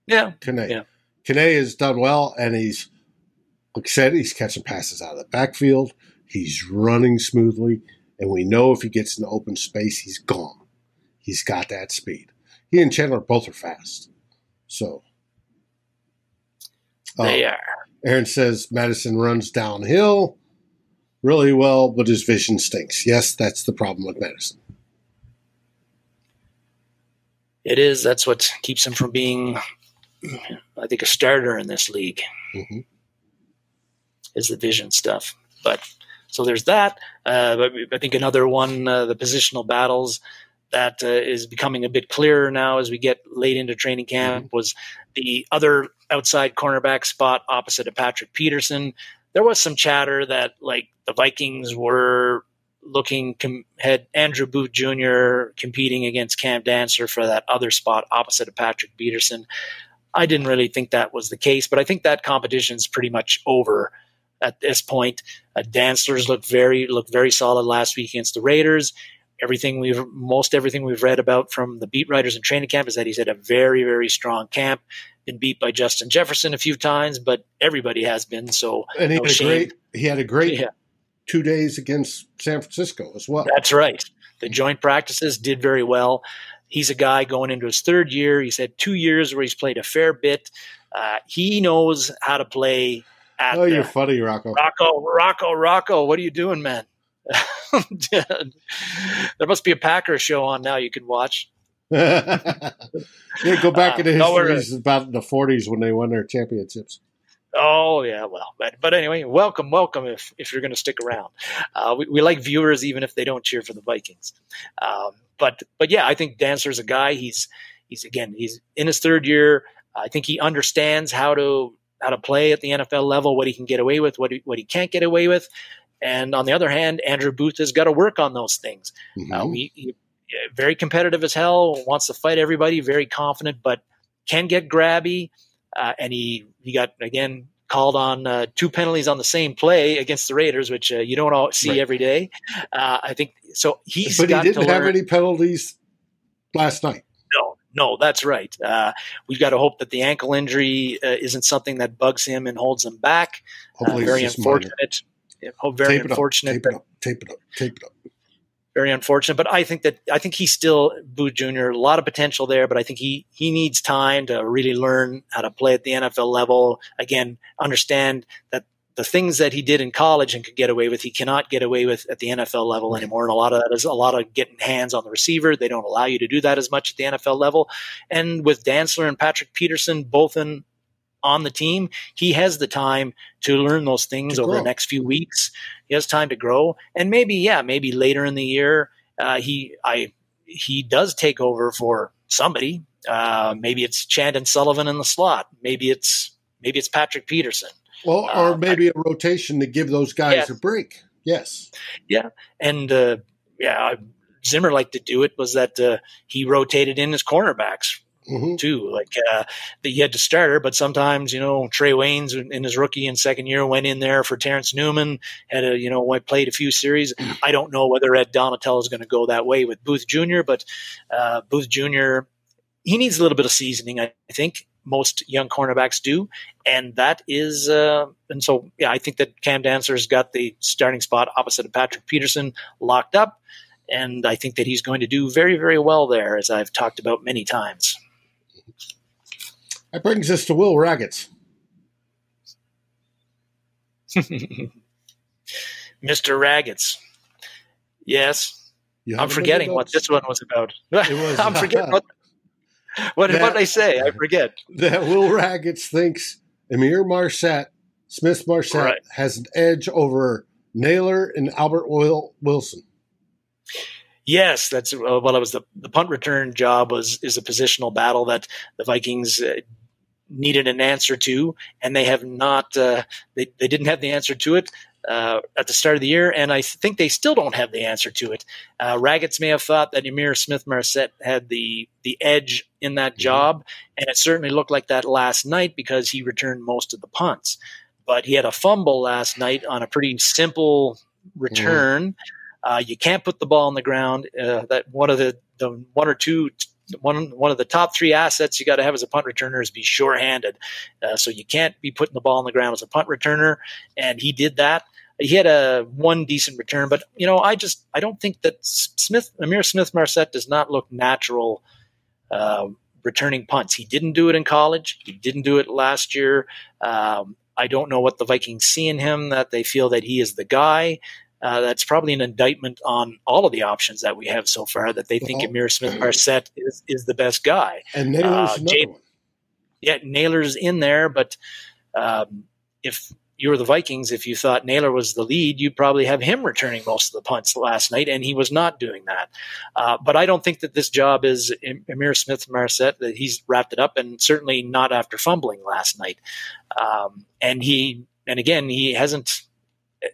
C: Yeah.
B: Kene. Yeah. Kene has done well, and he's, like I said, he's catching passes out of the backfield. He's running smoothly, and we know if he gets in the open space, he's gone. He's got that speed. He and Chandler both are fast. So.
C: They uh, are.
B: Aaron says Mattison runs downhill really well, but his vision stinks. Yes, that's the problem with Mattison.
C: It is. That's what keeps him from being, I think, a starter in this league. Mm-hmm. Is the vision stuff. But so there's that. Uh, but I think another one, uh, the positional battles that uh, is becoming a bit clearer now as we get late into training camp mm-hmm. was the other outside cornerback spot opposite of Patrick Peterson. There was some chatter that like the Vikings were looking com- had Andrew Booth Jr. competing against Cam Dantzler for that other spot opposite of Patrick Peterson. I didn't really think that was the case, but I think that competition is pretty much over at this point. Uh, Dantzler's looked very looked very solid last week against the Raiders. Everything we've most everything we've read about from the beat writers in training camp is that he's had a very very strong camp. Been beat by Justin Jefferson a few times, but everybody has been. So
B: and he
C: no
B: had a great he had a great
C: Yeah.
B: two days against San Francisco as well.
C: That's right. The joint practices did very well. He's a guy going into his third year. He's had two years where he's played a fair bit. Uh, he knows how to play at
B: oh,
C: the-
B: you're funny, Rocco.
C: Rocco, Rocco, Rocco. What are you doing, man? there must be a Packers show on now you can watch.
B: yeah, go back
C: Uh,
B: into
C: no, we're-
B: history about the 40s when they won their championships.
C: Oh yeah, well, but, but anyway, welcome, welcome. If if you're going to stick around, uh, we, we like viewers even if they don't cheer for the Vikings. Um, but but yeah, I think Dantzler's a guy. He's he's again he's in his third year. I think he understands how to how to play at the NFL level, what he can get away with, what he, what he can't get away with. And on the other hand, Andrew Booth has got to work on those things. Uh,
B: Mhm.
C: he, he, very competitive as hell, wants to fight everybody, very confident, but can get grabby. Uh, and he he got again called on uh, two penalties on the same play against the Raiders, which uh, you don't all see
B: Right.
C: every day. Uh, I think so. He's
B: but he didn't have any penalties last night.
C: No, no, that's right. Uh, we've got to hope that the ankle injury uh, isn't something that bugs him and holds him back. Uh, very unfortunate. Hope very
B: Tape it up,
C: unfortunate.
B: Tape it up. Tape it up. Tape it up.
C: very unfortunate. But I think that I think he's still Booth Jr. A lot of potential there, but I think he he needs time to really learn how to play at the NFL level. Again, understand that the things that he did in college and could get away with, he cannot get away with at the NFL level anymore. And a lot of that is a lot of getting hands on the receiver. They don't allow you to do that as much at the NFL level. And with Dantzler and Patrick Peterson both in on the team, he has the time to learn those things over the next few weeks. He has time to grow, and maybe, yeah, maybe later in the year, uh, he I he does take over for somebody. Uh, maybe it's Chandon Sullivan in the slot. Maybe it's maybe it's Patrick Peterson.
B: Well,
C: Uh,
B: or maybe a rotation to give those guys
C: Yes.
B: a break. Yes.
C: Yeah, and uh, yeah, Zimmer liked to do it. Was that uh, he rotated in his cornerbacks
B: hmm
C: too. Like uh, that you had to starter, but sometimes you know Trae Waynes in his rookie and second year went in there for Terrence Newman. Had a you know played a few series. I don't know whether Ed Donatello is going to go that way with Booth Jr., but uh, Booth Jr. he needs a little bit of seasoning. I think most young cornerbacks do, and that is uh, and so yeah, I think that Cam Dantzler's got the starting spot opposite of Patrick Peterson locked up. And I think that he's going to do very, very well there, as I've talked about many times.
B: That brings us to Will Ragatz.
C: Mr. Ragatz. Yes, I'm forgetting what this one was about.
B: It was-
C: I'm forgetting what what did
B: That-
C: what I say? I forget.
B: that Will Ragatz thinks Ihmir Marsette, Smith Marsette,
C: Right.
B: has an edge over Naylor and Albert Wilson.
C: Yes, that's uh, well. It was the the punt return job was is a positional battle that the Vikings uh, needed an answer to, and they have not. Uh, they they didn't have the answer to it. Uh, at the start of the year, and I think they still don't have the answer to it. Uh, Ragatz may have thought that Ihmir Smith Marsette had the the edge in that job, and it certainly looked like that last night because he returned most of the punts. But he had a fumble last night on a pretty simple return. Uh, you can't put the ball on the ground. Uh, that one of the, the one or two one one of the top three assets you got to have as a punt returner is be sure-handed. Uh, so you can't be putting the ball on the ground as a punt returner, and he did that. He had a one decent return, but you know I just I don't think that Smith Ihmir Smith Marsette does not look natural uh, returning punts. He didn't do it in college. He didn't do it last year. Um, I don't know what the Vikings see in him that they feel that he is the guy. Uh, that's probably an indictment on all of the options that we have so far that they think
B: Well-
C: Ihmir Smith Marsette is, is the best guy.
B: And Naylor's
C: Uh, Jay-. Yeah, Naylor's in there, but um, if you were the Vikings, if you thought Naylor was the lead, you'd probably have him returning most of the punts last night, and he was not doing that. Uh, but I don't think that this job is Ihmir Smith Marsette, that he's wrapped it up, and certainly not after fumbling last night. Um, and he, and again, he hasn't.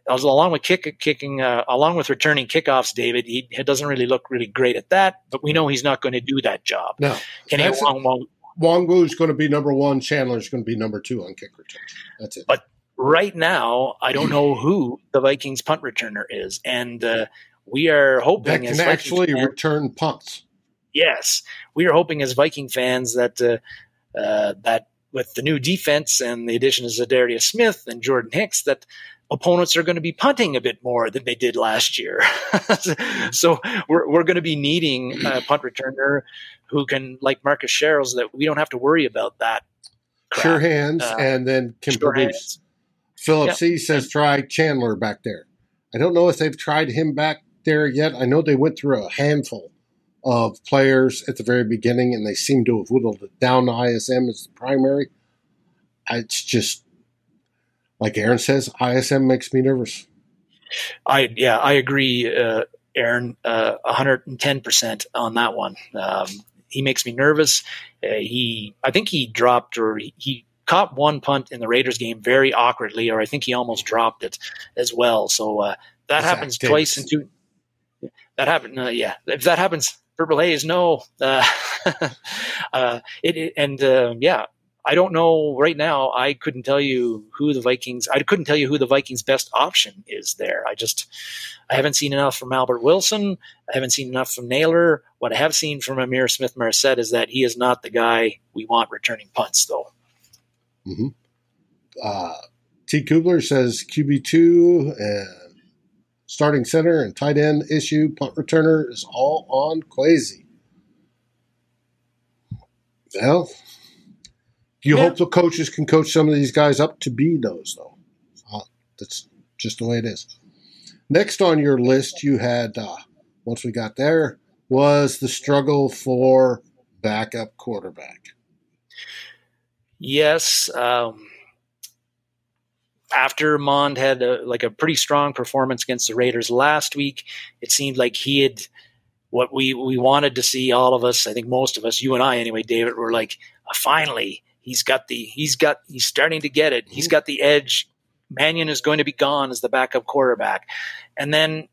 C: Along with kick, kicking, uh, along with returning kickoffs, David, he, he doesn't really look really great at that. But we know he's not going to do that job.
B: No,
C: Kenny Wong won't
B: Nwangwu is going to be number one. Chandler is going to be number two on kick return. That's it.
C: But right now, I don't know who the Vikings punt returner is, and uh, we are hoping
B: that can actually fans, return punts.
C: Yes, we are hoping as Viking fans that uh, uh, that with the new defense and the addition of Za'Darius Smith and Jordan Hicks, that opponents are going to be punting a bit more than they did last year. so we're, we're going to be needing a punt returner who can, like Marcus Sherels, that we don't have to worry about that.
B: Crap. Sure hands uh, and then can sure produce. Hands. Philip yep. C says try Chandler back there. I don't know if they've tried him back there yet. I know they went through a handful of players at the very beginning and they seem to have whittled it down to ISM as the primary. It's just like Aaron says, ISM makes me nervous.
C: I yeah, I agree, uh, Aaron, uh, 110% on that one. Um, he makes me nervous. Uh, he, I think he dropped or he, he, caught one punt in the Raiders game very awkwardly, or I think he almost dropped it as well. So uh, that happens twice in two. That happened, uh, yeah. If that happens, Purple Haze, no. Uh, uh, it, it, and uh, yeah, I don't know right now. I couldn't tell you who the Vikings. I couldn't tell you who the Vikings' best option is there. I just I haven't seen enough from Albert Wilson. I haven't seen enough from Naylor. What I have seen from Ihmir Smith Marsette is that he is not the guy we want returning punts, though.
B: Mm-hmm. Uh, T. Kubler says QB two and starting center and tight end issue punt returner is all on Kwesi. Well, you yeah. hope the coaches can coach some of these guys up to be those, though. Uh, that's just the way it is. Next on your list, you had, uh, once we got there, was the struggle for backup quarterback.
C: Yes. Um, after Mond had a, like a pretty strong performance against the Raiders last week, it seemed like he had what we, we wanted to see all of us. I think most of us, you and I anyway, David, were like, finally, He's got the he's got he's starting to get it. He's mm-hmm. got the edge. Mannion is going to be gone as the backup quarterback. And then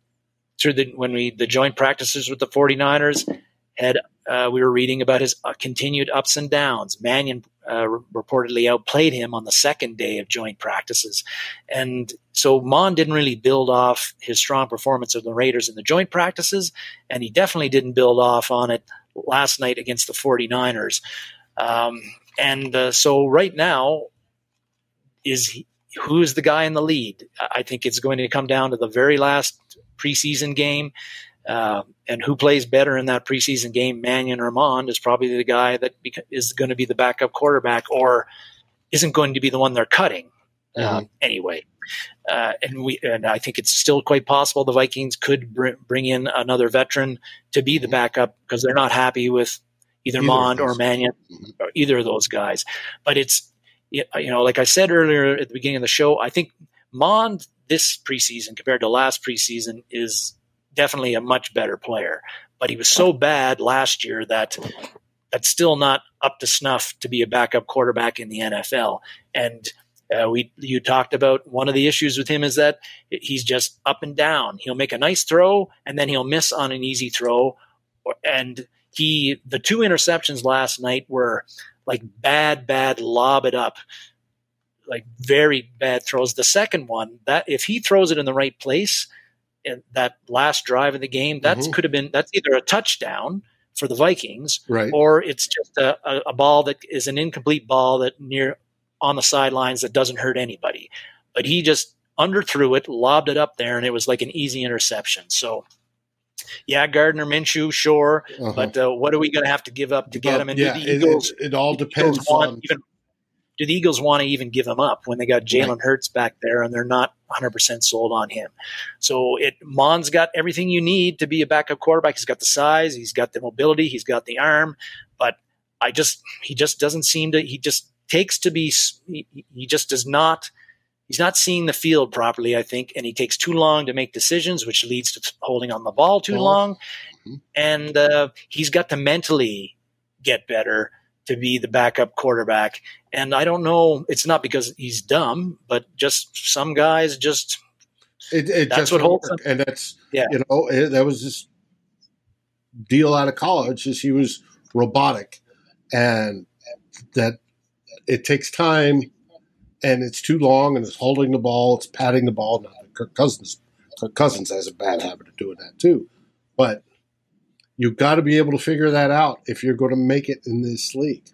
C: through the when we the joint practices with the 49ers had uh, we were reading about his uh, continued ups and downs. Mannion uh, reportedly outplayed him on the second day of joint practices. And so Mond didn't really build off his strong performance of the Raiders in the joint practices, and he definitely didn't build off on it last night against the 49ers. Um, and uh, so right now is he, who is the guy in the lead? I think it's going to come down to the very last preseason game. Uh, and who plays better in that preseason game, Mannion or Mond, is probably the guy that beca- is going to be the backup quarterback or isn't going to be the one they're cutting mm-hmm. um, anyway. Uh, and we and I think it's still quite possible the Vikings could br- bring in another veteran to be the mm-hmm. backup because they're not happy with either, either Mond or Mannion, mm-hmm. or either of those guys. But it's you know, like I said earlier at the beginning of the show, I think Mond this preseason compared to last preseason is definitely a much better player. But he was so bad last year that that's still not up to snuff to be a backup quarterback in the NFL. And uh, we you talked about one of the issues with him is that he's just up and down. He'll make a nice throw and then he'll miss on an easy throw, and he the two interceptions last night were like bad, bad lob it up, like very bad throws. The second one, that if he throws it in the right place, in that last drive of the game, that mm-hmm. could have been that's either a touchdown for the Vikings,
B: right.
C: or it's just a, a, a ball that is an incomplete ball that near on the sidelines that doesn't hurt anybody. But he just underthrew it, lobbed it up there, and it was like an easy interception. So yeah, Gardner Minshew, sure, uh-huh. but uh, what are we going to have to give up to get him?
B: And yeah, the Eagles, it, it, all depends on.
C: Even, do the Eagles want to even give him up when they got Jalen right. Hurts back there and they're not 100% sold on him? So it Mond's got everything you need to be a backup quarterback. He's got the size, he's got the mobility, he's got the arm, but I just he just doesn't seem to. He just takes to be. He, he just does not he's not seeing the field properly, I think, and he takes too long to make decisions, which leads to holding on the ball too long. Mm-hmm. And uh, he's got to mentally get better to be the backup quarterback. And I don't know, it's not because he's dumb, but just some guys just.
B: It, it that's what holds him. And that's, yeah. you know, it, that was this deal out of college is he was robotic and that it takes time and it's too long and it's holding the ball, it's patting the ball. Not that Kirk Cousins, Kirk Cousins has a bad habit of doing that too, but you've got to be able to figure that out if you're going to make it in this league.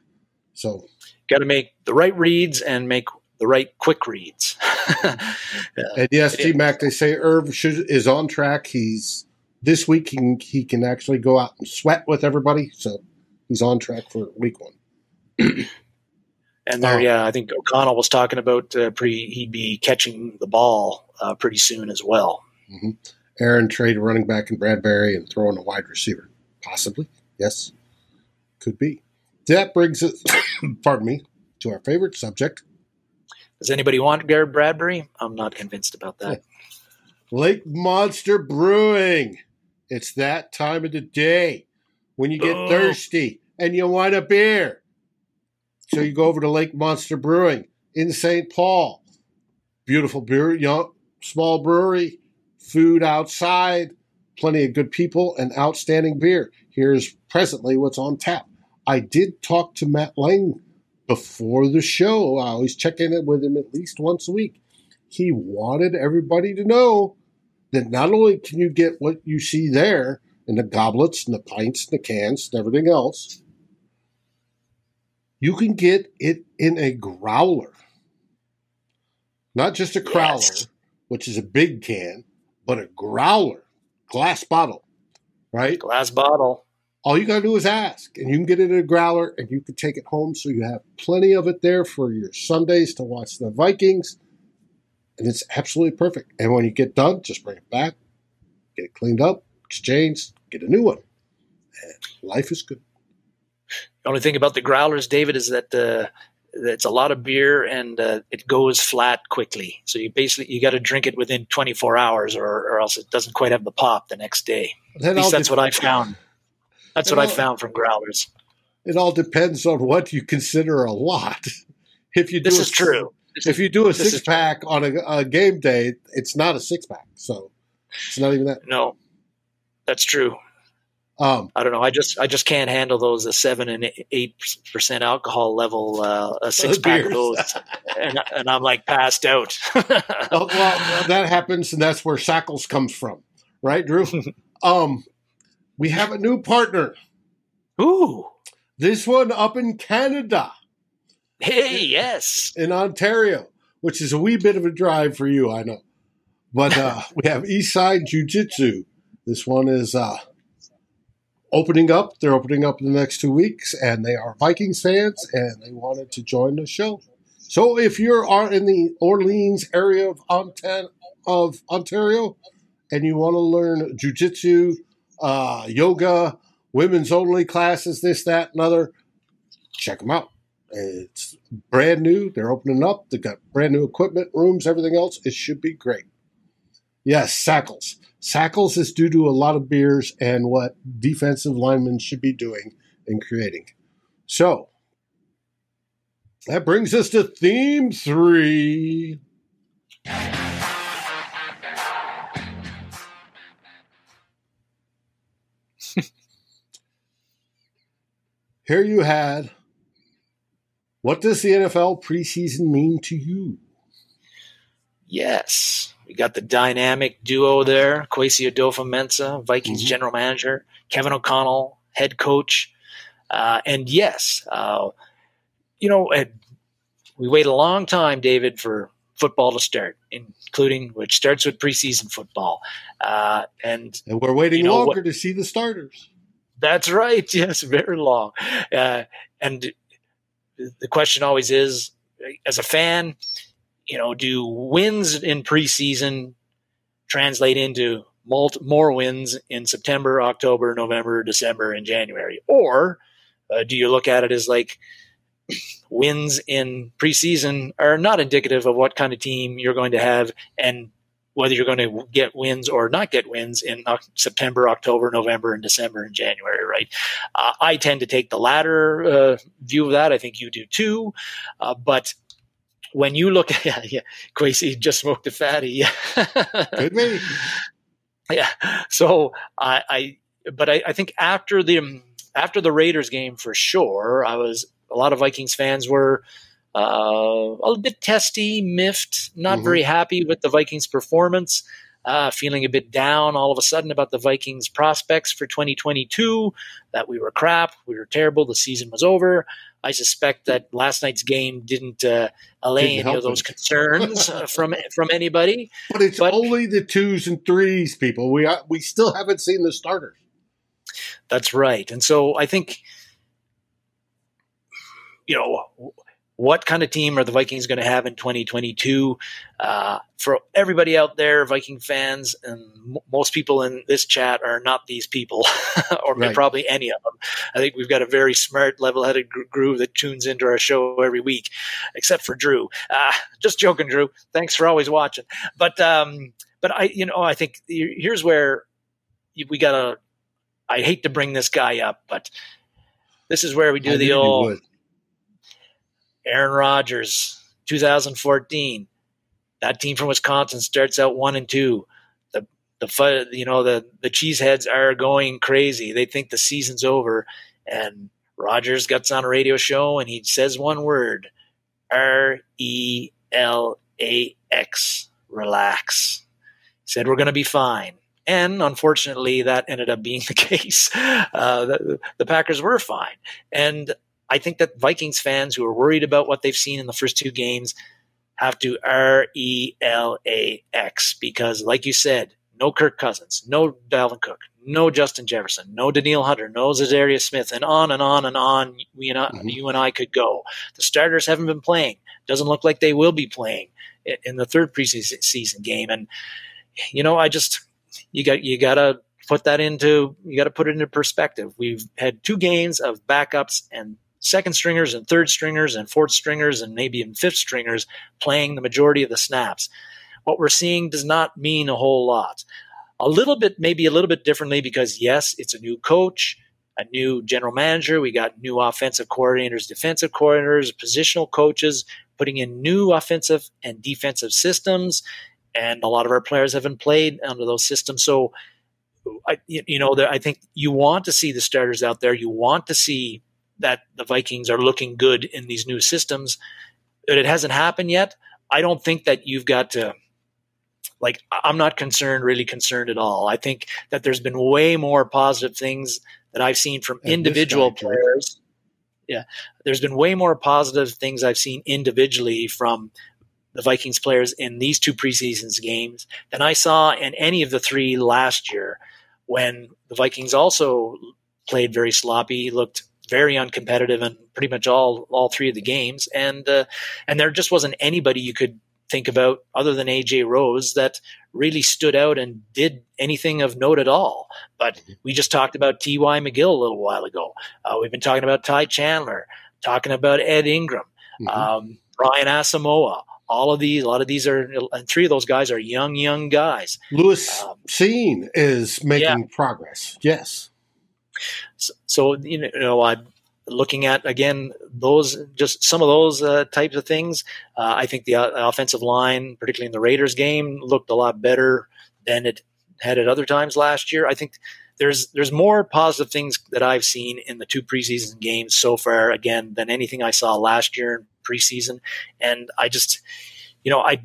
B: So,
C: got to make the right reads and make the right quick reads.
B: and yes, T Mac, they say Irv should, is on track. He's this week he can, he can actually go out and sweat with everybody, so he's on track for week one.
C: and there, oh. yeah, I think O'Connell was talking about uh, pre he'd be catching the ball uh, pretty soon as well.
B: Mm-hmm. Aaron trade running back in Bradbury and throwing a wide receiver, possibly. Yes, could be. That brings us, pardon me, to our favorite subject.
C: Does anybody want Garrett Bradbury? I'm not convinced about that.
B: Lake Monster Brewing. It's that time of the day when you get oh. thirsty and you want a beer. So you go over to Lake Monster Brewing in St. Paul. Beautiful beer, young, small brewery, food outside, plenty of good people, and outstanding beer. Here's presently what's on tap. I did talk to Matt Lang before the show. I always check in with him at least once a week. He wanted everybody to know that not only can you get what you see there in the goblets and the pints and the cans and everything else, you can get it in a growler. Not just a crowler, yes. which is a big can, but a growler, glass bottle, right?
C: Glass bottle.
B: All you got to do is ask, and you can get it in a growler and you can take it home so you have plenty of it there for your Sundays to watch the Vikings and it's absolutely perfect. And when you get done, just bring it back, get it cleaned up, exchanged, get a new one. And life is good.
C: The only thing about the growlers, David, is that uh, it's a lot of beer and uh, it goes flat quickly. So you basically you got to drink it within 24 hours, or, or, else it doesn't quite have the pop the next day. At least that's what I found. That's what all, I found from growlers.
B: It all depends on what you consider a lot. If you do
C: this is true
B: if you do a six pack on a, a, game day, it's not a six pack, so it's not even that.
C: No, that's true. Um, I don't know. I just I just can't handle those a seven and eight percent alcohol level uh, a six pack of those, and, and, I'm like passed out.
B: well, well, that happens, and that's where Sackles comes from, right, Drew? um, we have a new partner.
C: Ooh,
B: this one up in Canada.
C: Hey, yes.
B: In Ontario, which is a wee bit of a drive for you, I know. But uh, we have Eastside Jiu Jitsu. This one is uh, opening up. They're opening up in the next two weeks, and they are Vikings fans, and they wanted to join the show. So if you're in the Orleans area of, of Ontario and you want to learn Jiu Jitsu, uh, yoga, women's only classes, this, that, and other, check them out. It's brand new. They're opening up. They've got brand new equipment, rooms, everything else. It should be great. Yes, Sackles. Sackles is due to a lot of beers and what defensive linemen should be doing and creating. So that brings us to theme three. Here you had what does the NFL preseason mean to you?
C: Yes, we got the dynamic duo there: Kwesi Adofo-Mensah, Vikings mm-hmm. general manager, Kevin O'Connell, head coach, uh, and yes, uh, you know, we wait a long time, David, for football to start, including which starts with preseason football, uh, and
B: and we're waiting you know, longer what, to see the starters.
C: That's right. Yes, very long, uh, and the question always is as a fan, you know, do wins in preseason translate into more wins in September, October, November, December, and January? Or uh, do you look at it as like wins in preseason are not indicative of what kind of team you're going to have and whether you're going to get wins or not get wins in September, October, November, and December and January, right? Uh, I tend to take the latter uh, view of that. I think you do too. Uh, but when you look at, yeah, yeah Kwesi just smoked a fatty.
B: Good me.
C: Yeah. So I, I but I, I think after the, after the Raiders game for sure, I was a lot of Vikings fans were uh, a bit testy, miffed, not mm-hmm. very happy with the Vikings' performance, uh, feeling a bit down all of a sudden about the Vikings' prospects for 2022, that we were crap, we were terrible, the season was over. I suspect that last night's game didn't uh, allay didn't any of those concerns uh, from from anybody.
B: But it's but, only the twos and threes, people. We uh, we still haven't seen the starters.
C: That's right, and so I think you know what kind of team are the Vikings going to have in 2022? Uh, for everybody out there, Viking fans, and m- most people in this chat are not these people, or right. probably any of them. I think we've got a very smart, level-headed gr- group that tunes into our show every week, except for Drew. Uh, just joking, Drew. Thanks for always watching. But um, but I, you know, I think here's where we got to. I hate to bring this guy up, but this is where we do I the old Aaron Rodgers, 2014. That team from Wisconsin starts out one and two. The the you know the the cheeseheads are going crazy. They think the season's over, and Rodgers gets on a radio show and he says one word: R E L A X. Relax. Said we're going to be fine. And unfortunately, that ended up being the case. Uh, the, the Packers were fine. And I think that Vikings fans who are worried about what they've seen in the first two games have to R E L A X because, like you said, no Kirk Cousins, no Dalvin Cook, no Justin Jefferson, no Danielle Hunter, no Za'Darius Smith, and on and on and on. We and I, mm-hmm. You and I could go. The starters haven't been playing. Doesn't look like they will be playing in the third preseason game. And you know, I just you got you got to put that into you got to put it into perspective. We've had two games of backups and second stringers and third stringers and fourth stringers and maybe even fifth stringers playing the majority of the snaps. What we're seeing does not mean a whole lot. A little bit, maybe a little bit differently because, yes, it's a new coach, a new general manager. We got new offensive coordinators, defensive coordinators, positional coaches, putting in new offensive and defensive systems. And a lot of our players haven't played under those systems. So, I, you know, I think you want to see the starters out there. You want to see that the Vikings are looking good in these new systems. But it hasn't happened yet. I don't think that you've got to like I'm not concerned, really concerned at all. I think that there's been way more positive things that I've seen from and individual players. Yeah, there's been way more positive things I've seen individually from the Vikings players in these two preseason games than I saw in any of the three last year when the Vikings also played very sloppy, looked very uncompetitive in pretty much all all three of the games, and uh, and there just wasn't anybody you could think about other than AJ Rose that really stood out and did anything of note at all. But mm-hmm. we just talked about T.Y. McGill a little while ago. Uh, we've been talking about Ty Chandler, talking about Ed Ingram, mm-hmm. um, Brian Asamoah. All of these, a lot of these are, and three of those guys are young, young guys.
B: Lewis um, Cine is making yeah. progress. Yes.
C: So, you know, I'm looking at again those just some of those uh, types of things. Uh, I think the uh, offensive line, particularly in the Raiders game, looked a lot better than it had at other times last year. I think there's there's more positive things that I've seen in the two preseason games so far again than anything I saw last year in preseason, and I just you know I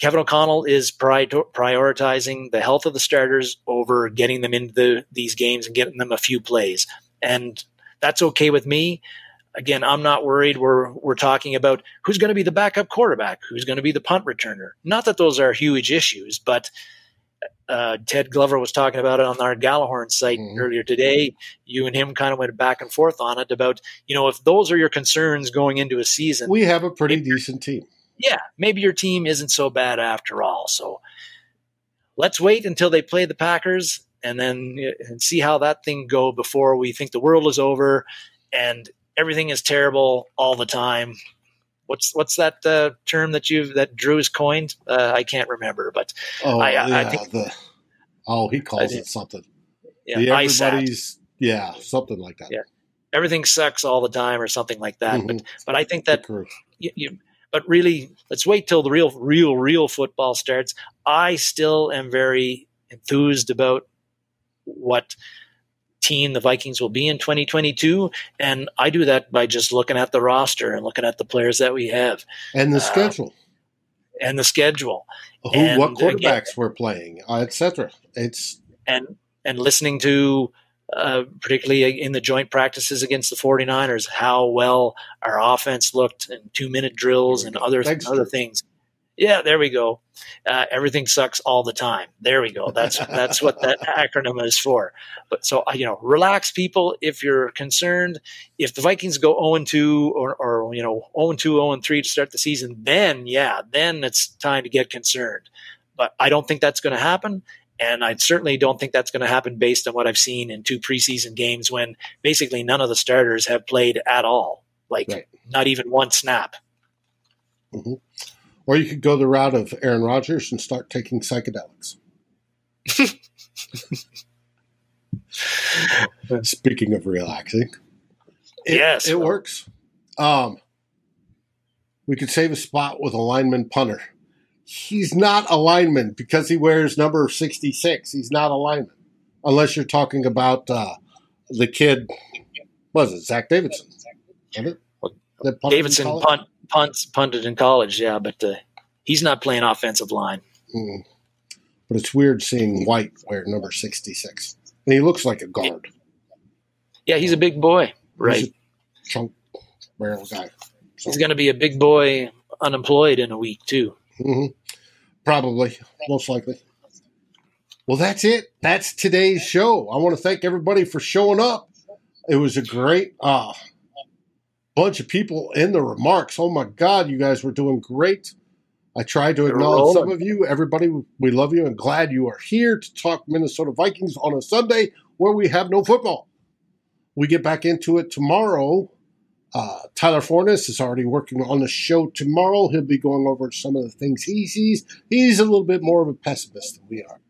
C: Kevin O'Connell is prioritizing the health of the starters over getting them into the, these games and getting them a few plays, and that's okay with me. Again, I'm not worried. We're we're talking about who's going to be the backup quarterback, who's going to be the punt returner. Not that those are huge issues, but uh, Ted Glover was talking about it on our Gallahorn site mm-hmm. earlier today. You and him kind of went back and forth on it about, you know, if those are your concerns going into a season.
B: We have a pretty decent team
C: yeah, maybe your team isn't so bad after all. So let's wait until they play the Packers and then and see how that thing go before we think the world is over and everything is terrible all the time. What's what's that uh, term that you that Drew has coined? Uh, I can't remember, but
B: oh I, yeah, I think the, oh he calls it something. Yeah, the everybody's yeah something like that.
C: Yeah, everything sucks all the time or something like that. Mm-hmm. But but I think that you, you but really, let's wait till the real, real, real football starts. I still am very enthused about what team the Vikings will be in 2022. And I do that by just looking at the roster and looking at the players that we have
B: and the
C: Uh,
B: schedule,
C: and the schedule
B: who,
C: and
B: what
C: again-
B: quarterbacks we're playing, uh, etc. It's
C: and and listening to uh, particularly in the joint practices against the 49ers how well our offense looked in two minute drills and other
B: Thanks,
C: other things. Yeah there we go. Uh, everything sucks all the time. There we go. That's that's what that acronym is for. But so uh, you know relax people if you're concerned. If the vikings go 0-2 or, or you know 0-2 0-3 to start the season then yeah then it's time to get concerned. But i don't think that's going to happen and I certainly don't think that's going to happen based on what I've seen in two preseason games when basically none of the starters have played at all. Like
B: Right.
C: not even one snap.
B: or you could go the route of Aaron Rodgers and start taking psychedelics. Speaking of relaxing, it,
C: Yes.
B: it works. Um, we could save a spot with a lineman punter. He's not a lineman because he wears number sixty six. He's not a lineman unless you're talking about uh, the kid. Was it Zach Davidson? It? That punted in
C: Davidson punt, punts punted in college, yeah, but uh, he's not playing offensive line.
B: Mm. But it's weird seeing White wear number 66. And he looks like a guard.
C: Yeah, he's a big boy,
B: He's
C: right?
B: a chunk barrel guy. So,
C: He's going to be a big boy unemployed in a week too.
B: Mhm. Probably, most likely. Well, that's it. That's today's show. I want to thank everybody for showing up. It was a great uh, bunch of people in the remarks. Oh my God, you guys were doing great. I tried to acknowledge some of you. Everybody, we love you and glad you are here to talk Minnesota Vikings on a Sunday where we have no football. We get back into it tomorrow. Uh, Tyler Forness is already working on the show tomorrow. He'll be going over some of the things he sees. He's a little bit more of a pessimist than we are.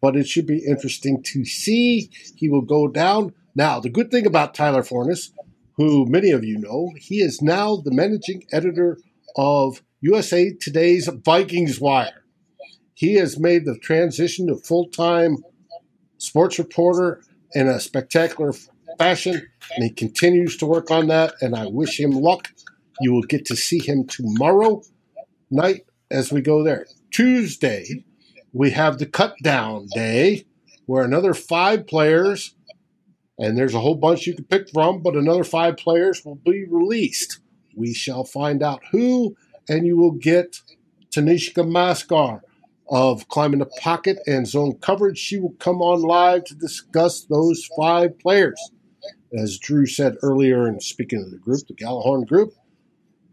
B: But it should be interesting to see. He will go down. Now, the good thing about Tyler Forness, who many of you know, he is now the managing editor of USA Today's Vikings Wire. He has made the transition to full time sports reporter in a spectacular fashion, and he continues to work on that. And I wish him luck. You will get to see him tomorrow night as we go there. Tuesday, we have the cut down day where another five players, and there's a whole bunch you can pick from, but another five players will be released. We shall find out who, and you will get Tanishka Maskar of Climbing the Pocket and Zone Coverage. She will come on live to discuss those five players. As Drew said earlier, and speaking of the group, the Gallahorn group,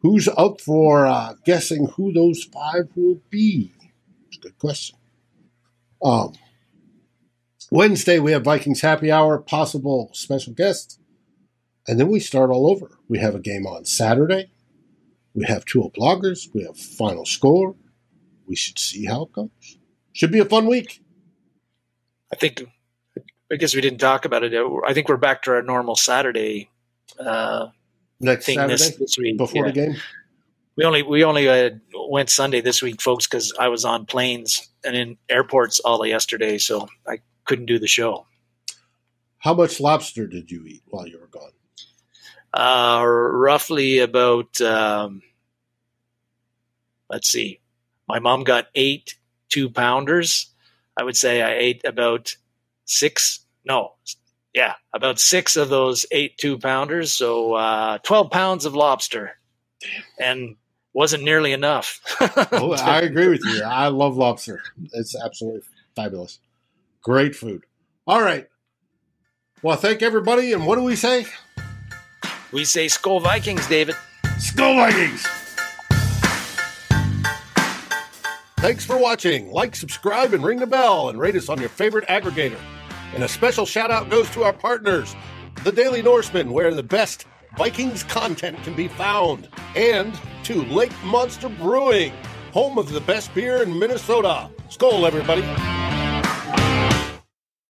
B: who's up for uh, guessing who those five will be? It's a good question. Um, Wednesday, we have Vikings Happy Hour, possible special guest. And then we start all over. We have a game on Saturday. We have two bloggers. We have final score. We should see how it goes. Should be a fun week.
C: I think. Guess we didn't talk about it. I think we're back to our normal Saturday uh,
B: Next
C: thing
B: Saturday
C: this, this week.
B: before
C: Yeah.
B: the game.
C: We only we only uh, went Sunday this week, folks, because I was on planes and in airports all of yesterday, so I couldn't do the show.
B: How much lobster did you eat while you were gone?
C: Uh, roughly about um, let's see, my mom got eight two pounders. I would say I ate about six. No, yeah, about six of those eight two pounders. So uh, twelve pounds of lobster, and wasn't nearly enough.
B: Oh, I agree with you. I love lobster. It's absolutely fabulous. Great food. All right. Well, thank everybody. And what do we say?
C: we say Skol Vikings, David.
B: Skol Vikings! Thanks for watching. Like, subscribe, and ring the bell, and rate us on your favorite aggregator. And a special shout out goes to our partners, the Daily Norseman, where the best Vikings content can be found, and to Lake Monster Brewing, home of the best beer in Minnesota. Skol, everybody.